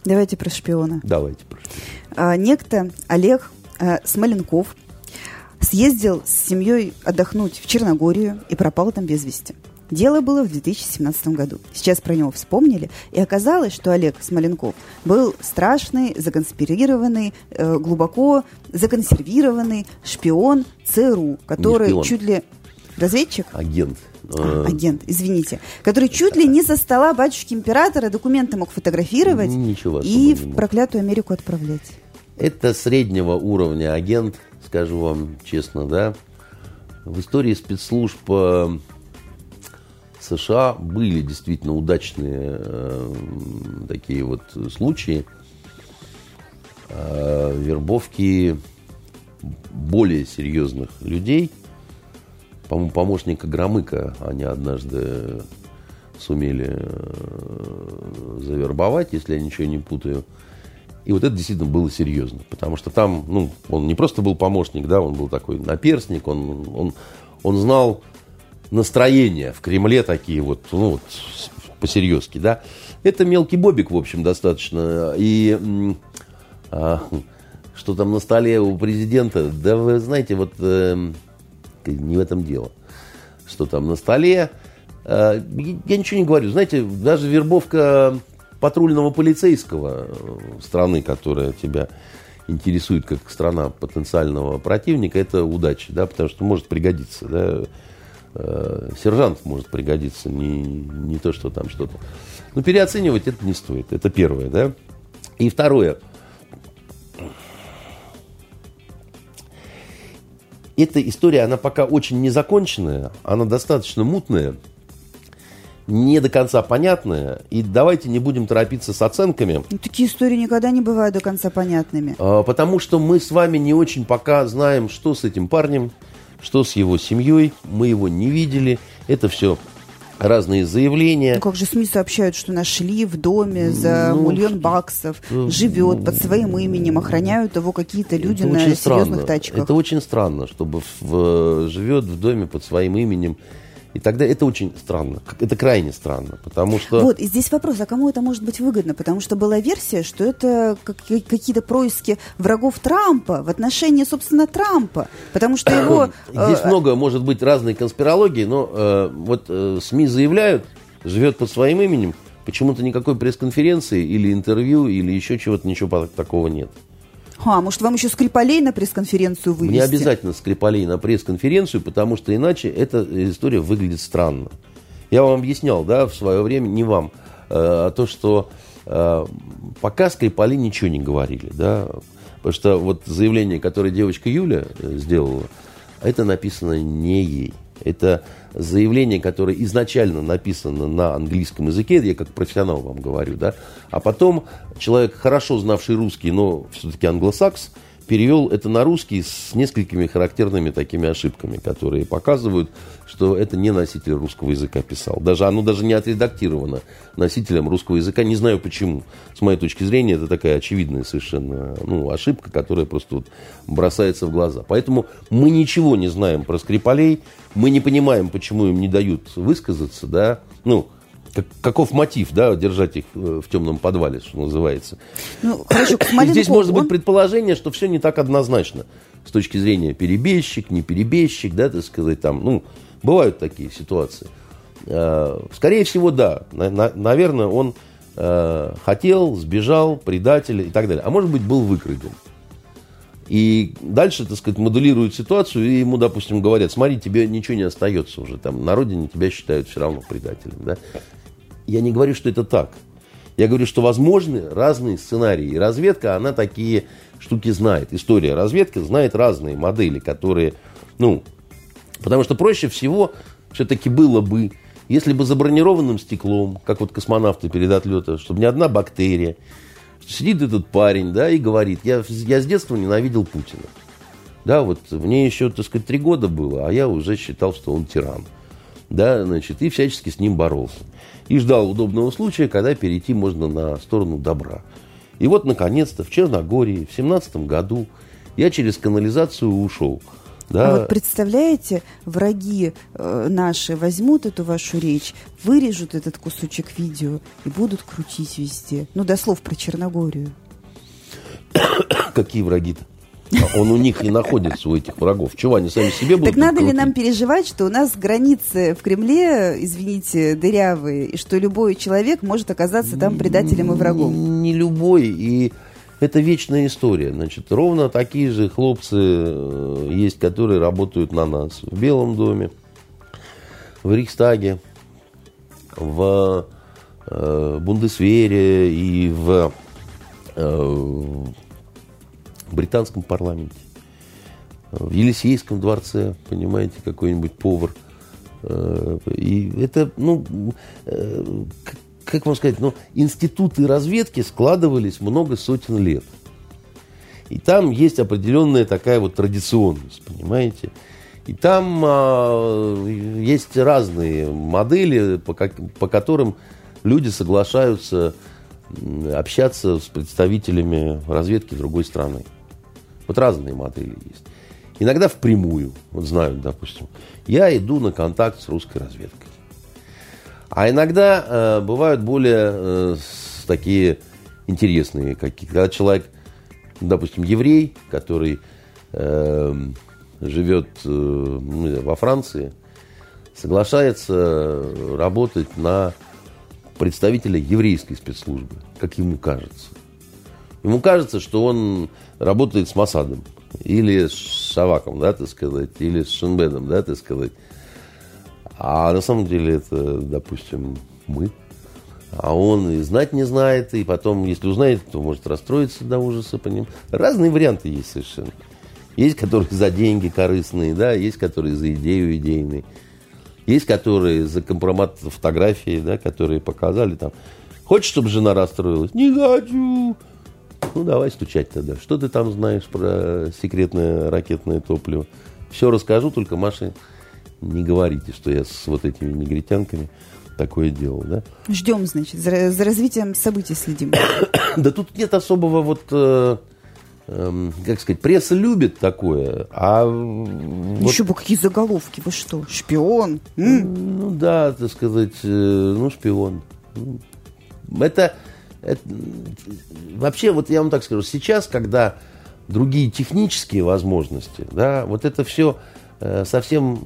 Давайте про шпиона. Давайте про шпиона. А, некто Олег а, Смоленков съездил с семьей отдохнуть в Черногорию и пропал там без вести. Дело было в 2017 году. Сейчас про него вспомнили, и оказалось, что Олег Смоленков был страшный, законспирированный, э, глубоко законсервированный шпион ЦРУ, который шпион. чуть ли... Разведчик? Агент. А, агент, извините. Который чуть ли не со стола батюшки императора документы мог фотографировать Ничего и в проклятую Америку отправлять. Это среднего уровня агент, скажу вам честно, да. В истории спецслужб э, США были действительно удачные э, такие вот случаи э, вербовки более серьезных людей. По-моему, помощника Громыка они однажды сумели э, завербовать, если я ничего не путаю. И вот это действительно было серьезно, потому что там, ну, он не просто был помощник, да, он был такой наперсник, он, он, он знал настроения в Кремле такие вот, ну, вот по-серьезки, да. Это мелкий бобик, в общем, достаточно. И а, что там на столе у президента, да вы знаете, вот э, не в этом дело. Что там на столе, э, я ничего не говорю. Знаете, даже вербовка патрульного полицейского страны, которая тебя интересует как страна потенциального противника, это удача, да, потому что может пригодиться, да, Э, сержант может пригодиться, не, не то, что там что-то. Но переоценивать это не стоит. Это первое, да. И второе. Эта история, она пока очень незаконченная, она достаточно мутная. не до конца понятная, и давайте не будем торопиться с оценками. Ну, такие истории никогда не бывают до конца понятными. А, потому что мы с вами не очень пока знаем, что с этим парнем, что с его семьей, мы его не видели, это все разные заявления. Ну, как же СМИ сообщают, что нашли в доме за ну, миллион баксов, ну, живет под своим именем, охраняют его какие-то люди на серьезных странно. тачках. Это очень странно, чтобы в, живет в доме под своим именем и тогда это очень странно. Это крайне странно, потому что... Вот, и здесь вопрос, а кому это может быть выгодно? Потому что была версия, что это какие-то происки врагов Трампа в отношении, собственно, Трампа. Потому что его... Здесь э, много, может быть, разной конспирологии, но э, вот э, СМИ заявляют, живет под своим именем, почему-то никакой пресс-конференции или интервью или еще чего-то, ничего такого нет. А, может, вам еще Скрипалей на пресс-конференцию вывести? Не обязательно Скрипалей на пресс-конференцию, потому что иначе эта история выглядит странно. Я вам объяснял, да, в свое время, не вам, э, то, что э, пока Скрипали ничего не говорили, да, потому что вот заявление, которое девочка Юля э, сделала, это написано не ей. Это заявление, которое изначально написано на английском языке, я как профессионал вам говорю, да, а потом человек, хорошо знавший русский, но все-таки англосакс, перевел это на русский с несколькими характерными такими ошибками, которые показывают, что это не носитель русского языка писал. Даже оно даже не отредактировано носителем русского языка. Не знаю почему. С моей точки зрения, это такая очевидная совершенно ну, ошибка, которая просто вот бросается в глаза. Поэтому мы ничего не знаем про Скрипалей, мы не понимаем, почему им не дают высказаться, да, ну, как, каков мотив, да, держать их э, в темном подвале, что называется. Ну, хорошо, Здесь может быть предположение, что все не так однозначно с точки зрения перебежчик, не перебежчик, да, так сказать, там, ну, бывают такие ситуации. Э, скорее всего, да, наверное, он э, хотел, сбежал, предатель и так далее. А может быть, был выкраден. И дальше, так сказать, моделируют ситуацию, и ему, допустим, говорят, смотри, тебе ничего не остается уже, там, на родине тебя считают все равно предателем, да. Я не говорю, что это так. Я говорю, что возможны разные сценарии. И разведка, она такие штуки знает. История разведки знает разные модели, которые, ну, потому что проще всего все-таки было бы, если бы за бронированным стеклом, как вот космонавты перед отлетом, чтобы ни одна бактерия, сидит этот парень, да, и говорит, я, я с детства ненавидел Путина. Да, вот мне еще, так сказать, три года было, а я уже считал, что он тиран. Да, значит, и всячески с ним боролся и ждал удобного случая, когда перейти можно на сторону добра. И вот, наконец-то, в Черногории в семнадцатом году я через канализацию ушел. Да. А вот представляете, враги э, наши возьмут эту вашу речь, вырежут этот кусочек видео и будут крутить везде. Ну, до слов про Черногорию. [COUGHS] Какие враги-то? Он у них и находится, у этих врагов. Чего они сами себе будут Так надо крутить? ли нам переживать, что у нас границы в Кремле, извините, дырявые, и что любой человек может оказаться там предателем и врагом? Не любой, и это вечная история. Значит, ровно такие же хлопцы э, есть, которые работают на нас в Белом доме, в Рейхстаге, в э, Бундесвере и в э, британском парламенте, в Елисейском дворце, понимаете, какой-нибудь повар. Э, и это, ну, э, как вам сказать, ну, институты разведки складывались много сотен лет. И там есть определенная такая вот традиционность, понимаете? И там а, есть разные модели, по, как, по которым люди соглашаются общаться с представителями разведки другой страны. Вот разные модели есть. Иногда впрямую, вот знают, допустим, я иду на контакт с русской разведкой. А иногда э, бывают более э, такие интересные какие Когда человек, допустим, еврей, который э, живет э, ну, во Франции, соглашается работать на представителя еврейской спецслужбы, как ему кажется. Ему кажется, что он работает с Масадом. Или с Шаваком, да, так сказать. Или с Шинбедом, да, так сказать. А на самом деле это, допустим, мы. А он и знать не знает, и потом, если узнает, то может расстроиться до ужаса по ним. Разные варианты есть совершенно. Есть, которые за деньги корыстные, да, есть, которые за идею идейные. Есть, которые за компромат фотографии, да, которые показали там. Хочешь, чтобы жена расстроилась? Не хочу. Ну, давай стучать тогда. Что ты там знаешь про секретное ракетное топливо? Все расскажу, только Маше не говорите, что я с вот этими негритянками такое делал, да? Ждем, значит, за, за развитием событий следим. [COUGHS] да тут нет особого вот, э, э, как сказать, пресса любит такое, а... Еще вот... бы какие заголовки, вы что, шпион? М? Ну да, так сказать, э, ну шпион. Это, это... Вообще, вот я вам так скажу, сейчас, когда другие технические возможности, да, вот это все Э, совсем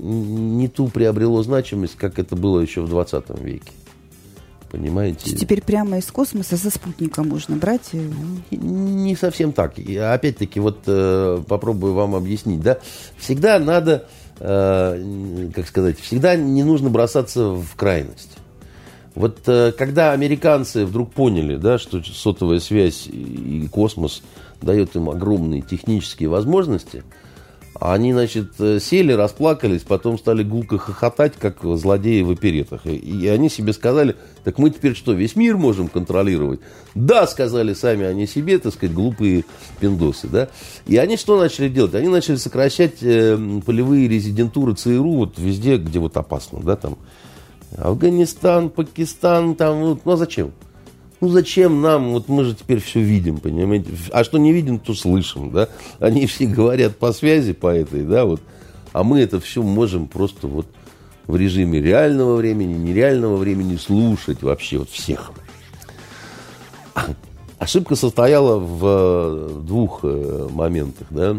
не ту приобрело значимость, как это было еще в 20 веке. Понимаете? Теперь прямо из космоса со спутника можно брать? И... Не совсем так. Опять-таки, вот э, попробую вам объяснить. Да? Всегда надо, э, как сказать, всегда не нужно бросаться в крайность. Вот э, когда американцы вдруг поняли, да, что сотовая связь и космос дает им огромные технические возможности – они, значит, э, сели, расплакались, потом стали гулко хохотать, как злодеи в оперетах. И они себе сказали, так мы теперь что, весь мир можем контролировать? Да, сказали сами они себе, так сказать, глупые пиндосы, да. И они что начали делать? Они начали сокращать э, полевые резидентуры ЦРУ вот везде, где вот опасно, да, там. Афганистан, Пакистан, там, ну, ну а зачем? Ну зачем нам, вот мы же теперь все видим, понимаете? А что не видим, то слышим, да? Они [LAUGHS] все говорят по связи, по этой, да, вот. А мы это все можем просто вот в режиме реального времени, нереального времени слушать вообще вот всех. Ошибка состояла в э, двух э, моментах, да.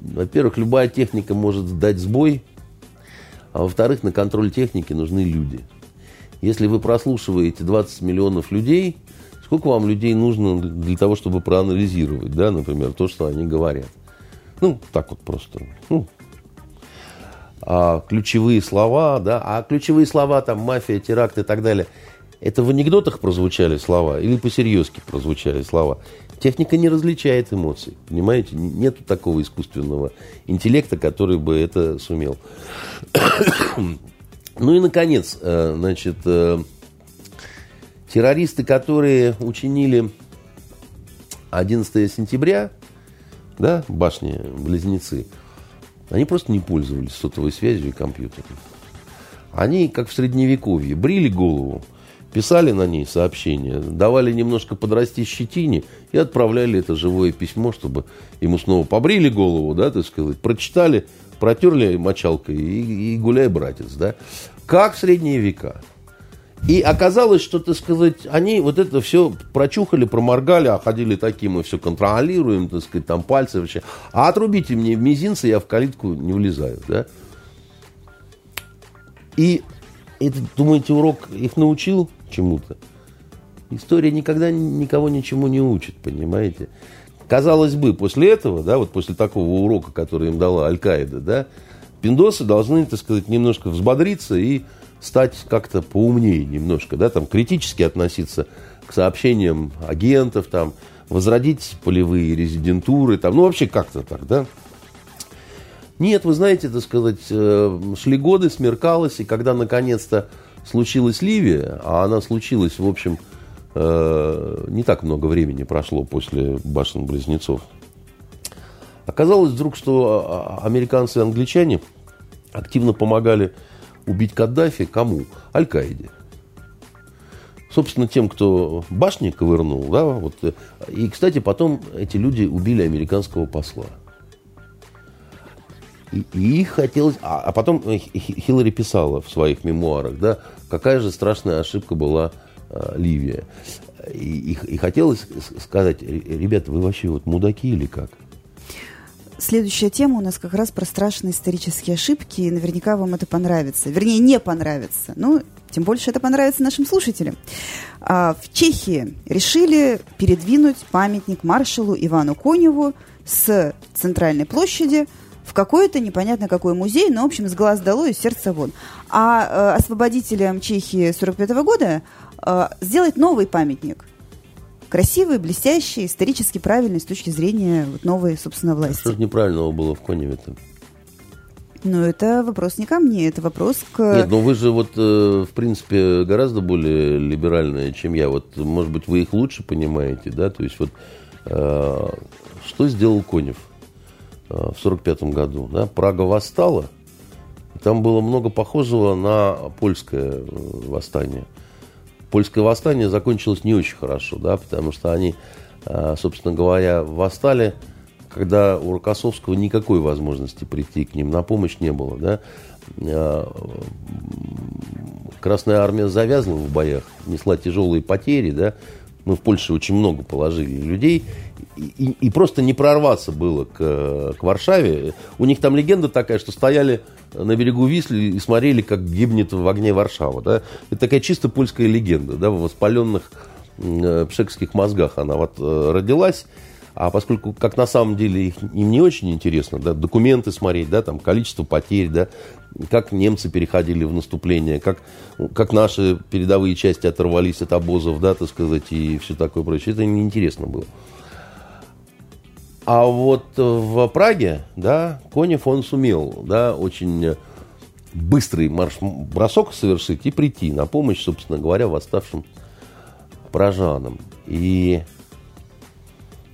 Во-первых, любая техника может дать сбой, а во-вторых, на контроль техники нужны люди – если вы прослушиваете 20 миллионов людей, сколько вам людей нужно для того, чтобы проанализировать, да, например, то, что они говорят? Ну, так вот просто. Ну, а ключевые слова, да, а ключевые слова, там, мафия, теракт и так далее, это в анекдотах прозвучали слова или посерьезки прозвучали слова? Техника не различает эмоций, понимаете? Нету такого искусственного интеллекта, который бы это сумел. [COUGHS] Ну и, наконец, э, значит, э, террористы, которые учинили 11 сентября, да, башни-близнецы, они просто не пользовались сотовой связью и компьютером. Они, как в Средневековье, брили голову, писали на ней сообщения, давали немножко подрасти щетине и отправляли это живое письмо, чтобы ему снова побрили голову, да, так сказать, прочитали, протерли мочалкой и, и гуляй, братец, да. Как средние века. И оказалось, что, так сказать, они вот это все прочухали, проморгали, а ходили такие, мы все контролируем, так сказать, там пальцы вообще. А отрубите мне мизинцы, я в калитку не влезаю, да. И это, думаете, урок их научил чему-то? История никогда никого ничему не учит, понимаете? Казалось бы, после этого, да, вот после такого урока, который им дала Аль-Каида, да, пиндосы должны, так сказать, немножко взбодриться и стать как-то поумнее немножко, да, там критически относиться к сообщениям агентов, там, возродить полевые резидентуры, там, ну, вообще как-то так, да. Нет, вы знаете, так сказать, э, шли годы, смеркалось, и когда наконец-то случилась Ливия, а она случилась, в общем, Э, не так много времени прошло после башен-близнецов. Оказалось вдруг, что а, а, американцы и англичане активно помогали убить Каддафи кому? Аль-Каиде. Собственно, тем, кто башни ковырнул, да, вот. И, кстати, потом эти люди убили американского посла. И, и хотелось... А, а потом Хиллари писала в своих мемуарах, да, какая же страшная ошибка была Э, Ливия. И, и, и хотелось сказать, ребята, вы вообще вот мудаки или как? Следующая тема у нас как раз про страшные исторические ошибки, и наверняка вам это понравится. Вернее, не понравится. Ну, тем больше это понравится нашим слушателям. А, в Чехии решили передвинуть памятник маршалу Ивану Коневу с центральной площади в какой-то непонятно какой музей, но, в общем, с глаз долой и сердца вон. А э, освободителям Чехии 45 года э, сделать новый памятник. Красивый, блестящий, исторически правильный с точки зрения вот, новой, собственно, власти. Что же неправильного было в Коневе-то? Ну, это вопрос не ко мне, это вопрос к... Нет, ну вы же вот, э, в принципе, гораздо более либеральные, чем я. Вот, может быть, вы их лучше понимаете, да? То есть вот, э, что сделал Конев в сорок пятом году, да? Прага восстала, там было много похожего на польское восстание. Польское восстание закончилось не очень хорошо, да, потому что они, собственно говоря, восстали когда у Рокоссовского никакой возможности прийти к ним на помощь не было, да, Красная армия завязла в боях, несла тяжелые потери, да, мы в Польше очень много положили людей, и, и просто не прорваться было к, к Варшаве. У них там легенда такая, что стояли на берегу Висли и смотрели, как гибнет в огне Варшава. Да? Это такая чисто польская легенда, да, в воспаленных э, пшекских мозгах она вот э, родилась. А поскольку, как на самом деле, их, им не очень интересно, да, документы смотреть, да, там, количество потерь, да, как немцы переходили в наступление, как, как наши передовые части оторвались от обозов, да, так сказать, и все такое прочее, это неинтересно было. А вот в Праге, да, Конев, он сумел, да, очень быстрый марш-бросок совершить и прийти на помощь, собственно говоря, восставшим пражанам. И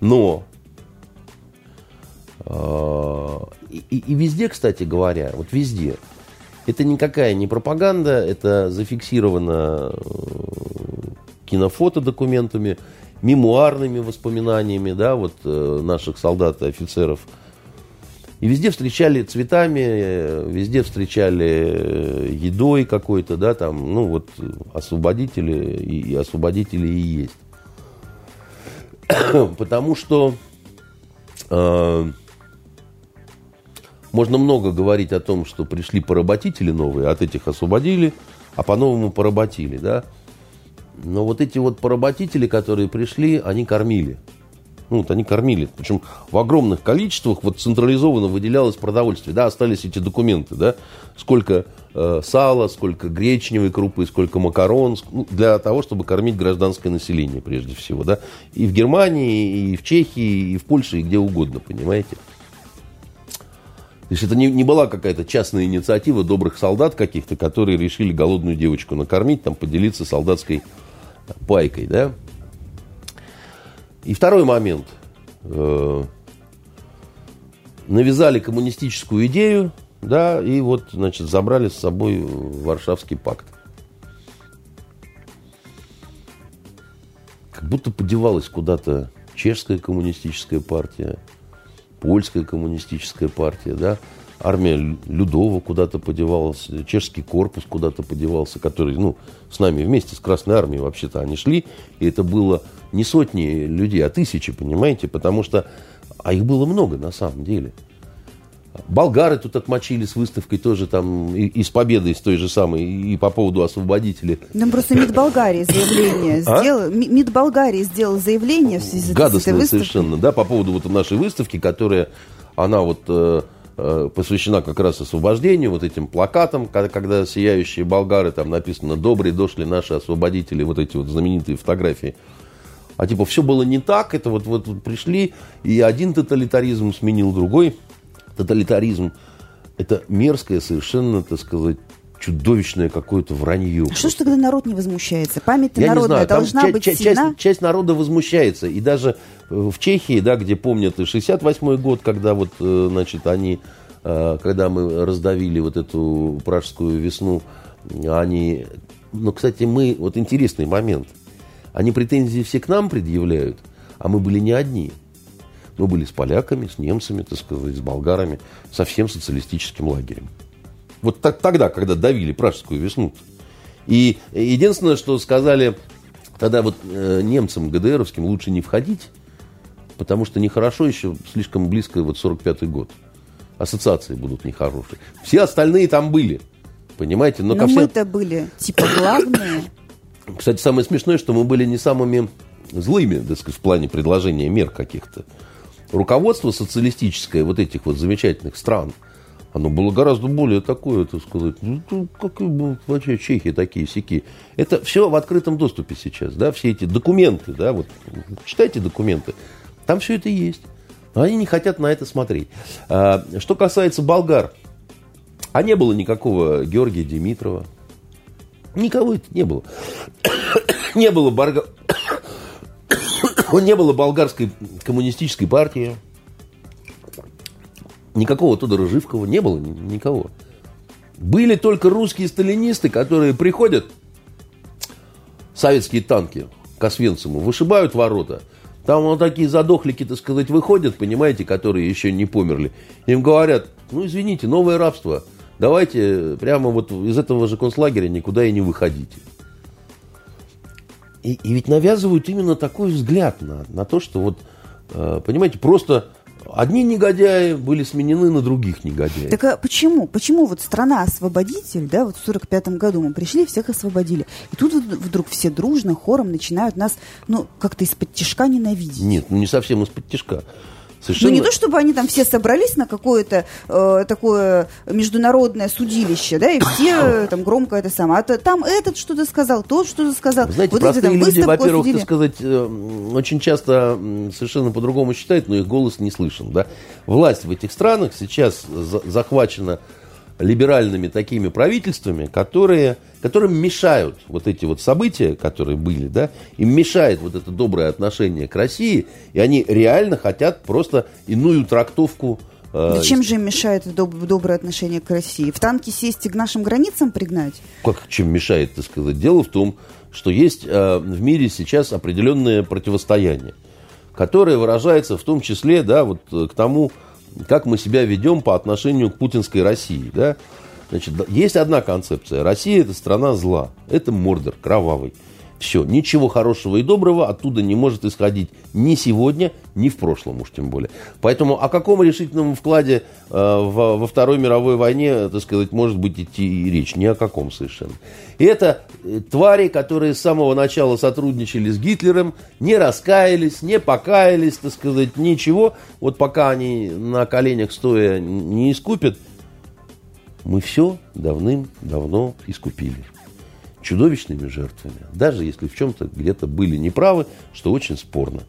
но э, и, и везде, кстати говоря, вот везде, это никакая не пропаганда, это зафиксировано э, кинофото документами, мемуарными воспоминаниями, да, вот э, наших солдат и офицеров. И везде встречали цветами, везде встречали едой какой-то, да, там, ну вот освободители и, и освободители и есть. [COUGHS] потому что э, можно много говорить о том, что пришли поработители новые, от этих освободили, а по-новому поработили, да. Но вот эти вот поработители, которые пришли, они кормили. Ну, вот они кормили. Причем в огромных количествах вот централизованно выделялось продовольствие. Да, остались эти документы, да, сколько э, сала, сколько гречневой крупы, сколько макарон, ну, для того, чтобы кормить гражданское население, прежде всего, да. И в Германии, и в Чехии, и в Польше, и где угодно, понимаете. То есть это не, не была какая-то частная инициатива добрых солдат каких-то, которые решили голодную девочку накормить, там, поделиться солдатской пайкой, да. И второй момент. Э, навязали коммунистическую идею, да, и вот, значит, забрали с собой Варшавский пакт. Как будто подевалась куда-то чешская коммунистическая партия, польская коммунистическая партия, да, армия Людова куда-то подевалась, чешский корпус куда-то подевался, который, ну, с нами вместе с Красной Армией вообще-то они шли, и это было не сотни людей, а тысячи, понимаете, потому что, а их было много на самом деле. Болгары тут отмочили с выставкой тоже там и, и с победой с той же самой, и по поводу освободителя. Нам просто МИД Болгарии заявление а? сделал. МИД Болгарии сделал заявление в связи с этой выставкой. совершенно, да, по поводу вот нашей выставки, которая, она вот э, Э, посвящена как раз освобождению, вот этим плакатам, когда, когда сияющие болгары, там написано «Добрые дошли наши освободители», вот эти вот знаменитые фотографии. А типа все было не так, это вот, вот пришли, и один тоталитаризм сменил другой. Тоталитаризм – это мерзкое совершенно, так сказать, чудовищное какое-то вранье. А что ж тогда народ не возмущается? Память народная должна часть, быть часть, сильна? Часть, народа возмущается. И даже э, в Чехии, да, где помнят 68-й год, когда вот, э, значит, они, э, когда мы раздавили вот эту пражскую весну, они... Ну, кстати, мы... Вот интересный момент. Они претензии все к нам предъявляют, а мы были не одни. Мы были с поляками, с немцами, так сказать, с болгарами, со всем социалистическим лагерем. Вот так, тогда, когда давили пражскую весну. И единственное, что сказали тогда вот э, немцам ГДРовским лучше не входить, потому что нехорошо еще, слишком близко вот 45-й год. Ассоциации будут нехорошие. Все остальные там были. Понимаете? Но, Но мы-то были типа главные. Кстати, самое смешное, что мы были не самыми злыми, так сказать, в плане предложения мер каких-то. Руководство социалистическое вот этих вот замечательных стран – оно было гораздо более такое, так сказать, ну, как вообще чехи такие сики. Это все в открытом доступе сейчас, да, все эти документы, да, вот читайте документы, там все это есть. Но они не хотят на это смотреть. А, что касается болгар, А не было никакого Георгия Димитрова. Никого это не было. [COUGHS] не было. Не было болгарской коммунистической партии. Никакого Тодора Живкова не было никого. Были только русские сталинисты, которые приходят, советские танки к Освенциму, вышибают ворота. Там вот такие задохлики, так сказать, выходят, понимаете, которые еще не померли. Им говорят, ну, извините, новое рабство. Давайте прямо вот из этого же концлагеря никуда и не выходите. И, и ведь навязывают именно такой взгляд на, на то, что вот, э, понимаете, просто одни негодяи были сменены на других негодяев. Так а почему? Почему вот страна-освободитель, да, вот в 45 году мы пришли, всех освободили. И тут вдруг все дружно, хором начинают нас, ну, как-то из-под тяжка ненавидеть. Нет, ну не совсем из-под тяжка. Совершенно... Ну не то, чтобы они там все собрались на какое-то э, такое международное судилище, да, и все э, там громко это самое. А там этот что-то сказал, тот что-то сказал. Знаете, вот простые эти, там, люди, во-первых, так сказать, э, очень часто совершенно по-другому считают, но их голос не слышен, да. Власть в этих странах сейчас захвачена либеральными такими правительствами, которые, которым мешают вот эти вот события, которые были, да, им мешает вот это доброе отношение к России, и они реально хотят просто иную трактовку э, Зачем же им мешает доб- доброе отношение к России? В танки сесть и к нашим границам пригнать? Как чем мешает, так сказать? Дело в том, что есть э, в мире сейчас определенное противостояние, которое выражается в том числе, да, вот э, к тому, как мы себя ведем по отношению к путинской России. Да? Значит, есть одна концепция. Россия – это страна зла. Это Мордор, кровавый. Все, ничего хорошего и доброго оттуда не может исходить ни сегодня, ни в прошлом уж тем более. Поэтому о каком решительном вкладе э, во, во Второй мировой войне, так сказать, может быть идти речь? Ни о каком совершенно. И это э, твари, которые с самого начала сотрудничали с Гитлером, не раскаялись, не покаялись, так сказать, ничего. Вот пока они на коленях стоя не искупят, мы все давным-давно искупили чудовищными жертвами, даже если в чем-то где-то были неправы, что очень спорно.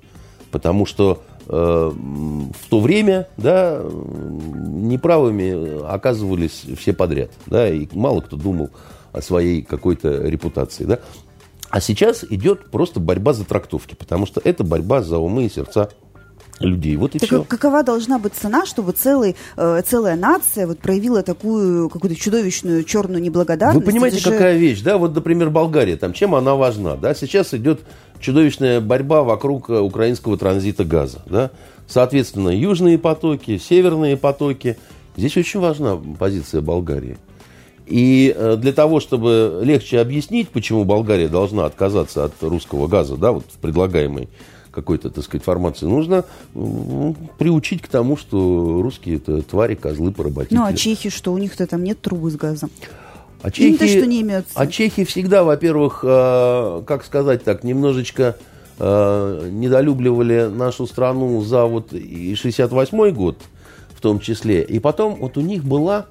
Потому что э, в то время да, неправыми оказывались все подряд. Да, и мало кто думал о своей какой-то репутации. Да. А сейчас идет просто борьба за трактовки, потому что это борьба за умы и сердца людей. Вот и так все. Какова должна быть цена, чтобы целый, э, целая нация вот проявила такую какую-то чудовищную черную неблагодарность? Вы понимаете, же... какая вещь, да? Вот, например, Болгария, там, чем она важна, да? Сейчас идет чудовищная борьба вокруг э, украинского транзита газа, да? Соответственно, южные потоки, северные потоки. Здесь очень важна позиция Болгарии. И э, для того, чтобы легче объяснить, почему Болгария должна отказаться от русского газа, да, вот в предлагаемой какой-то, так сказать, формации, нужно ну, приучить к тому, что русские это твари, козлы, поработители. Ну, а чехи что? У них-то там нет трубы с газом. А чехи, что не имеются. а чехи всегда, во-первых, э, как сказать так, немножечко э, недолюбливали нашу страну за вот и 68-й год в том числе. И потом вот у них была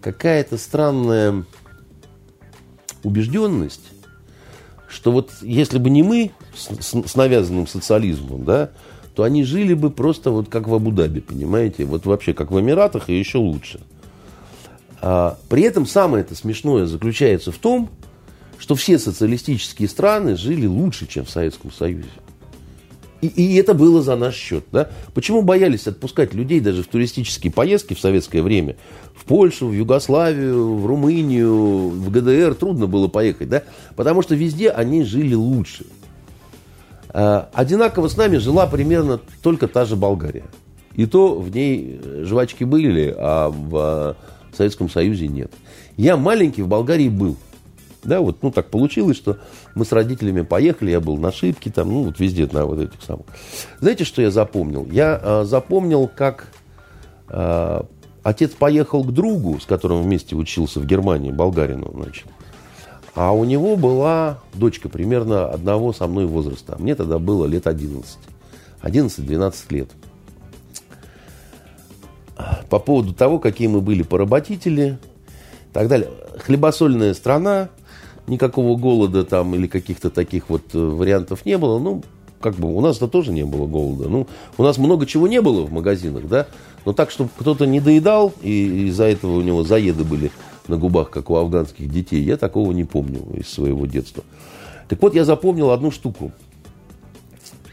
какая-то странная убежденность, что вот если бы не мы с, с, навязанным социализмом, да, то они жили бы просто вот как в Абу-Даби, понимаете? Вот вообще как в Эмиратах и еще лучше. А, при этом самое это смешное заключается в том, что все социалистические страны жили лучше, чем в Советском Союзе. И, и это было за наш счет. Да? Почему боялись отпускать людей даже в туристические поездки в советское время? В Польшу, в Югославию, в Румынию, в ГДР трудно было поехать. Да? Потому что везде они жили лучше. А, одинаково с нами жила примерно только та же Болгария. И то в ней жвачки были, а в Советском Союзе нет. Я маленький в Болгарии был. Да, вот, ну, так получилось, что мы с родителями поехали, я был на шибке, там, ну, вот везде на вот этих самых. Знаете, что я запомнил? Я э, запомнил, как э, отец поехал к другу, с которым вместе учился в Германии, болгарину, значит. А у него была дочка примерно одного со мной возраста. Мне тогда было лет 11. 11-12 лет. По поводу того, какие мы были поработители и так далее. Хлебосольная страна, никакого голода там или каких-то таких вот э, вариантов не было. Ну, как бы у нас-то тоже не было голода. Ну, у нас много чего не было в магазинах, да, но так, чтобы кто-то не доедал, и из-за этого у него заеды были на губах, как у афганских детей, я такого не помню из своего детства. Так вот, я запомнил одну штуку.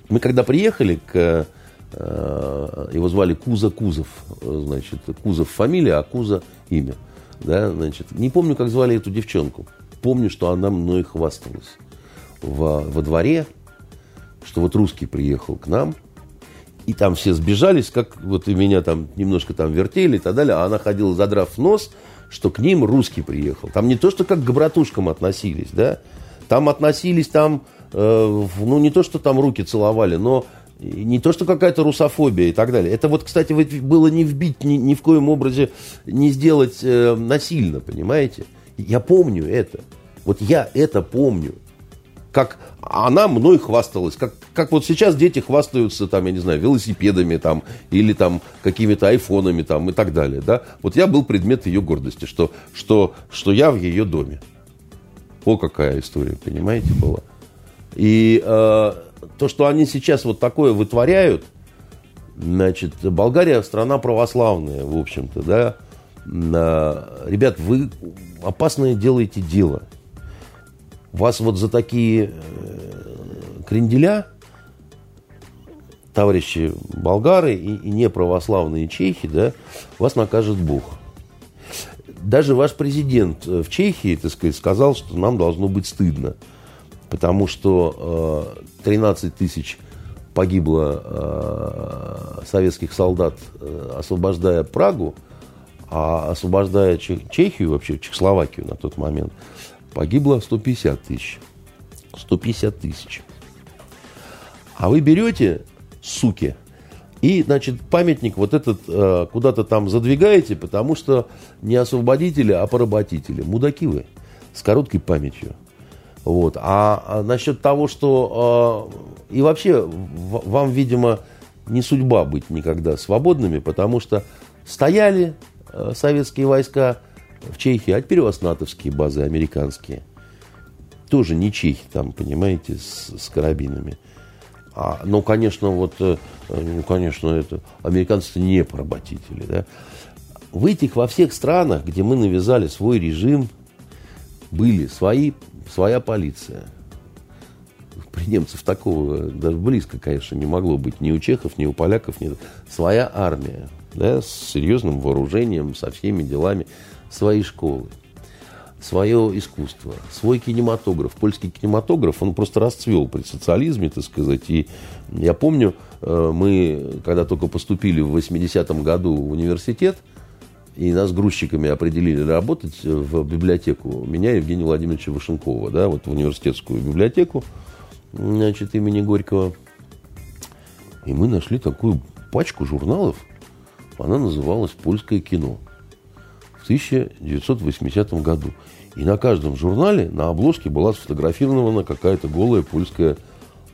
Мы когда приехали к... Э, его звали Куза Кузов. Значит, Кузов фамилия, а Куза имя. Да, значит, не помню, как звали эту девчонку. Помню, что она мной хвасталась во, во дворе, что вот русский приехал к нам, и там все сбежались, как вот и меня там немножко там вертели и так далее, а она ходила, задрав нос, что к ним русский приехал. Там не то, что как к братушкам относились, да, там относились там, э, ну не то, что там руки целовали, но не то, что какая-то русофобия и так далее. Это вот, кстати, было не вбить ни, ни в коем образе, не сделать э, насильно, понимаете? Я помню это. Вот я это помню как она мной хвасталась, как, как вот сейчас дети хвастаются, там, я не знаю, велосипедами там, или там какими-то айфонами там и так далее, да. Вот я был предмет ее гордости, что, что, что я в ее доме. О, какая история, понимаете, была. И э, то, что они сейчас вот такое вытворяют, значит, Болгария страна православная, в общем-то, да. Э, ребят, вы опасное делаете дело – вас вот за такие э, кренделя, товарищи болгары и, и неправославные чехи, да, вас накажет Бог. Даже ваш президент э, в Чехии, так сказать, сказал, что нам должно быть стыдно, потому что э, 13 тысяч погибло э, советских солдат, э, освобождая Прагу, а освобождая Чехию, вообще Чехословакию на тот момент, погибло 150 тысяч. 150 тысяч. А вы берете, суки, и, значит, памятник вот этот э, куда-то там задвигаете, потому что не освободители, а поработители. Мудаки вы с короткой памятью. Вот. А, а насчет того, что... Э, и вообще, в, вам, видимо, не судьба быть никогда свободными, потому что стояли э, советские войска, в Чехии, а теперь у вас натовские базы американские. Тоже не чехи там, понимаете, с, с карабинами. А, ну, конечно, вот, э, ну, конечно, это американцы не поработители, да. В этих, во всех странах, где мы навязали свой режим, были свои, своя полиция. При немцев такого даже близко, конечно, не могло быть ни у чехов, ни у поляков, ни... Своя армия, да, с серьезным вооружением, со всеми делами свои школы, свое искусство, свой кинематограф. Польский кинематограф, он просто расцвел при социализме, так сказать. И я помню, э, мы, когда только поступили в 80-м году в университет, и нас грузчиками определили работать в библиотеку. Меня Евгения Владимировича Вашенкова, да, вот в университетскую библиотеку, значит, имени Горького. И мы нашли такую пачку журналов, она называлась «Польское кино». 1980 году. И на каждом журнале на обложке была сфотографирована какая-то голая польская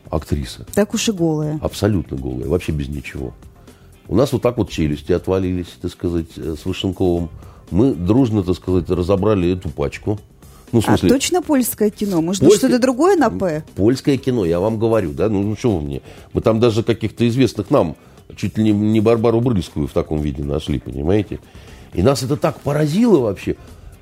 актриса. Так уж и голая. Абсолютно голая, вообще без ничего. У нас вот так вот челюсти отвалились, так сказать, э, с Вышенковым. Мы дружно, так сказать, разобрали эту пачку. Ну, в смысле, а точно польское кино? Может польское... что-то другое на «П»? Польское кино, я вам говорю, да? Ну, ну что вы мне? Мы там даже каких-то известных нам, чуть ли не, не Барбару Брыльскую в таком виде нашли, понимаете? И нас это так поразило вообще.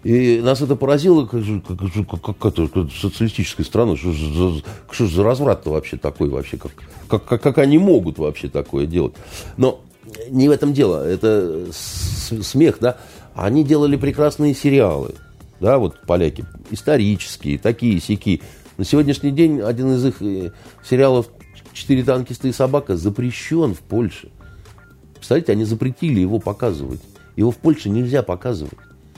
И нас это поразило, как, как, как, как, как социалистической страны, что, что, что за разврат-то вообще такой вообще, как, как, как, как они могут вообще такое делать. Но не в этом дело, это смех, да. Они делали прекрасные сериалы, да, вот поляки, исторические, такие, сики. На сегодняшний день один из их э, сериалов «Четыре танкиста и собака» запрещен в Польше. Представляете, они запретили его показывать. Его в Польше нельзя показывать.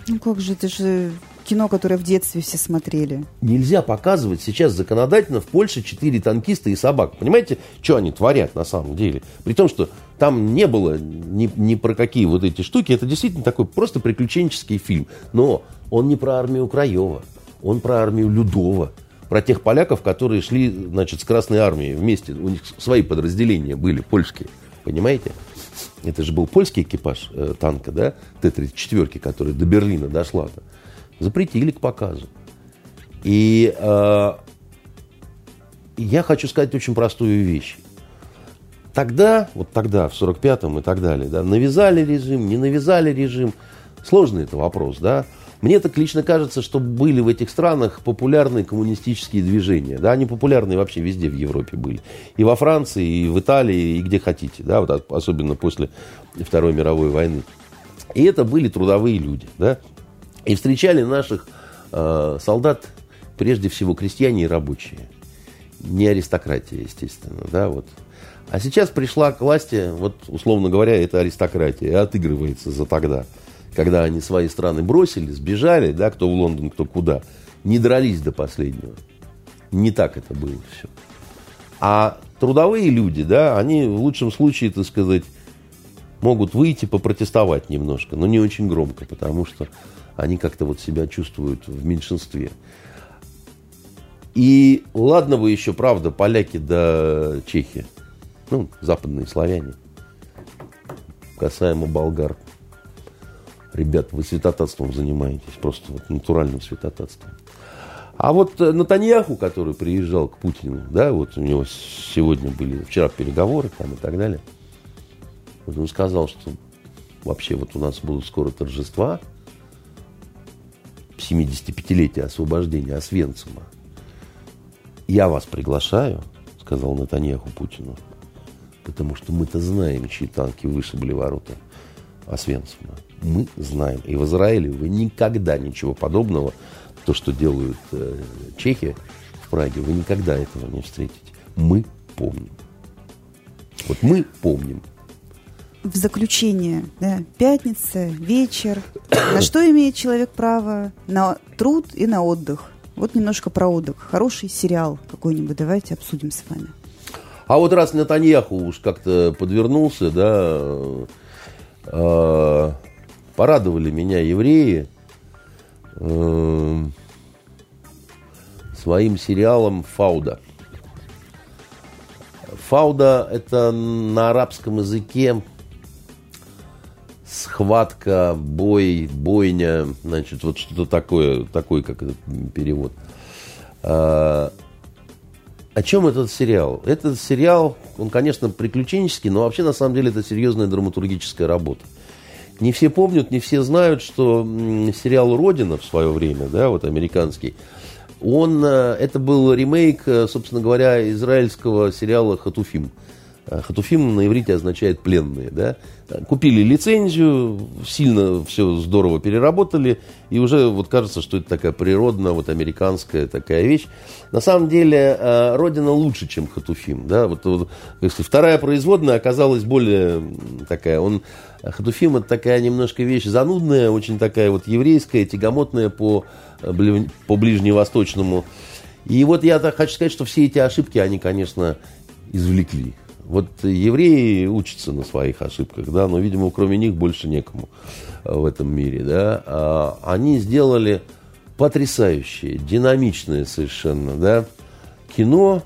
Ну как же, это же кино, которое в детстве все смотрели. Нельзя показывать сейчас законодательно в Польше четыре танкиста и собак. Понимаете, что они творят на самом деле? При том, что там не было ни, ни про какие вот эти штуки. Это действительно такой просто приключенческий фильм. Но он не про армию Краева. Он про армию Людова. Про тех поляков, которые шли, значит, с Красной Армией вместе. У них свои подразделения были, польские. Понимаете? Это же был польский экипаж э, танка, да, Т-34, который до Берлина дошла-то. Запретили к показу. И, э, я хочу сказать очень простую вещь. Тогда, вот тогда, в 45-м и так далее, да, навязали режим, не навязали режим. Сложный это вопрос, да. Мне так лично кажется, что были в этих странах популярные коммунистические движения. Да, они популярные вообще везде в Европе были. И во Франции, и в Италии, и где хотите. Да, вот особенно после Второй мировой войны. И это были трудовые люди. Да, и встречали наших э, солдат прежде всего крестьяне и рабочие. Не аристократия, естественно. Да, вот. А сейчас пришла к власти, вот условно говоря, это аристократия, и отыгрывается за тогда когда они свои страны бросили, сбежали, да, кто в Лондон, кто куда, не дрались до последнего. Не так это было все. А трудовые люди, да, они в лучшем случае, так сказать, могут выйти попротестовать немножко, но не очень громко, потому что они как-то вот себя чувствуют в меньшинстве. И ладно бы еще, правда, поляки до Чехии, ну, западные славяне, касаемо болгар, ребят, вы святотатством занимаетесь, просто вот натуральным святотатством. А вот э, Натаньяху, который приезжал к Путину, да, вот у него сегодня были, вчера переговоры там и так далее, вот он сказал, что вообще вот у нас будут скоро торжества 75-летия освобождения Освенцима. Я вас приглашаю, сказал Натаньяху Путину, потому что мы-то знаем, чьи танки вышибли ворота Освенцима мы знаем. И в Израиле вы никогда ничего подобного, то, что делают э, чехи в Праге, вы никогда этого не встретите. Мы помним. Вот мы помним. В заключение, да, пятница, вечер. На что имеет человек право? На труд и на отдых. Вот немножко про отдых. Хороший сериал какой-нибудь давайте обсудим с вами. А вот раз Натаньяху уж как-то подвернулся, да, порадовали меня евреи э, своим сериалом «Фауда». «Фауда» — это на арабском языке схватка, бой, бойня, значит, вот что-то такое, такой, как этот перевод. О чем этот сериал? Этот сериал, он, конечно, приключенческий, но вообще, на самом деле, это серьезная драматургическая работа. Не все помнят, не все знают, что сериал «Родина» в свое время, да, вот американский, он, э, это был ремейк, э, собственно говоря, израильского сериала «Хатуфим». Э, Хатуфим на иврите означает пленные. Да? Купили лицензию, сильно все здорово переработали, и уже вот кажется, что это такая природная, вот американская такая вещь. На самом деле Родина лучше, чем Хатуфим. Да? Вот, вот, если вторая производная оказалась более такая, он Хатуфим это такая немножко вещь занудная, очень такая вот еврейская, тягомотная по, э, по ближневосточному. И вот я так хочу сказать, что все эти ошибки, они, конечно, извлекли. Вот евреи учатся на своих ошибках, да, но, видимо, кроме них больше некому э, в этом мире, да. А они сделали потрясающее, динамичное совершенно, да, кино.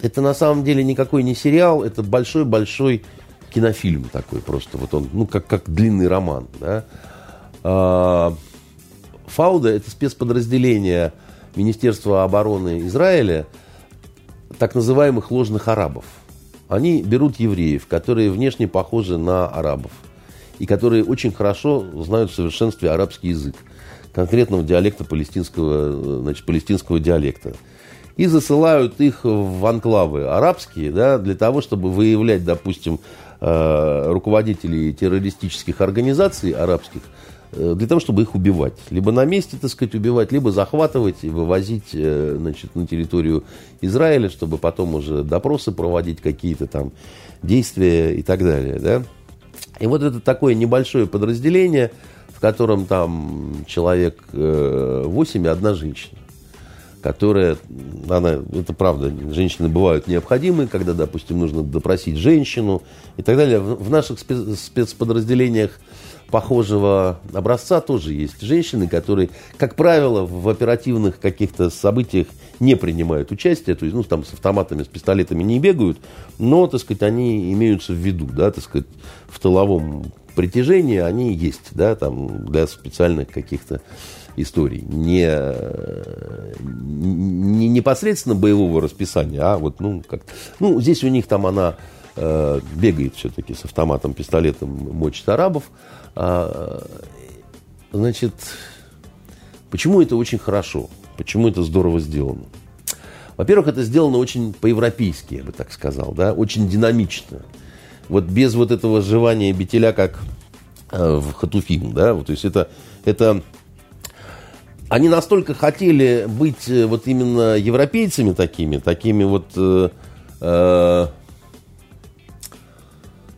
Это на самом деле никакой не сериал, это большой-большой кинофильм такой просто. Вот он, ну, как, как длинный роман. Да? А, Фауда – это спецподразделение Министерства обороны Израиля, так называемых ложных арабов. Они берут евреев, которые внешне похожи на арабов, и которые очень хорошо знают в совершенстве арабский язык, конкретного диалекта палестинского, значит, палестинского диалекта. И засылают их в анклавы арабские, да, для того, чтобы выявлять, допустим, Э, руководителей террористических организаций арабских э, для того, чтобы их убивать. Либо на месте, так сказать, убивать, либо захватывать и вывозить э, значит, на территорию Израиля, чтобы потом уже допросы проводить, какие-то там действия и так далее. Да? И вот это такое небольшое подразделение, в котором там человек 8 и одна женщина которая, она, это правда, женщины бывают необходимы, когда, допустим, нужно допросить женщину и так далее. В наших спецподразделениях похожего образца тоже есть. Женщины, которые, как правило, в оперативных каких-то событиях не принимают участие, то есть, ну, там с автоматами, с пистолетами не бегают, но, так сказать, они имеются в виду, да, так сказать, в тыловом притяжении они есть, да, там, для специальных каких-то историй, не, не непосредственно боевого расписания, а вот, ну, как, ну, здесь у них там она э, бегает все-таки с автоматом, пистолетом, мочит арабов. А, значит, почему это очень хорошо? Почему это здорово сделано? Во-первых, это сделано очень по-европейски, я бы так сказал, да, очень динамично. Вот без вот этого сживания бетеля, как э, в Хатуфин, да, вот, то есть это, это они настолько хотели быть э, вот именно европейцами такими, такими вот, э, э,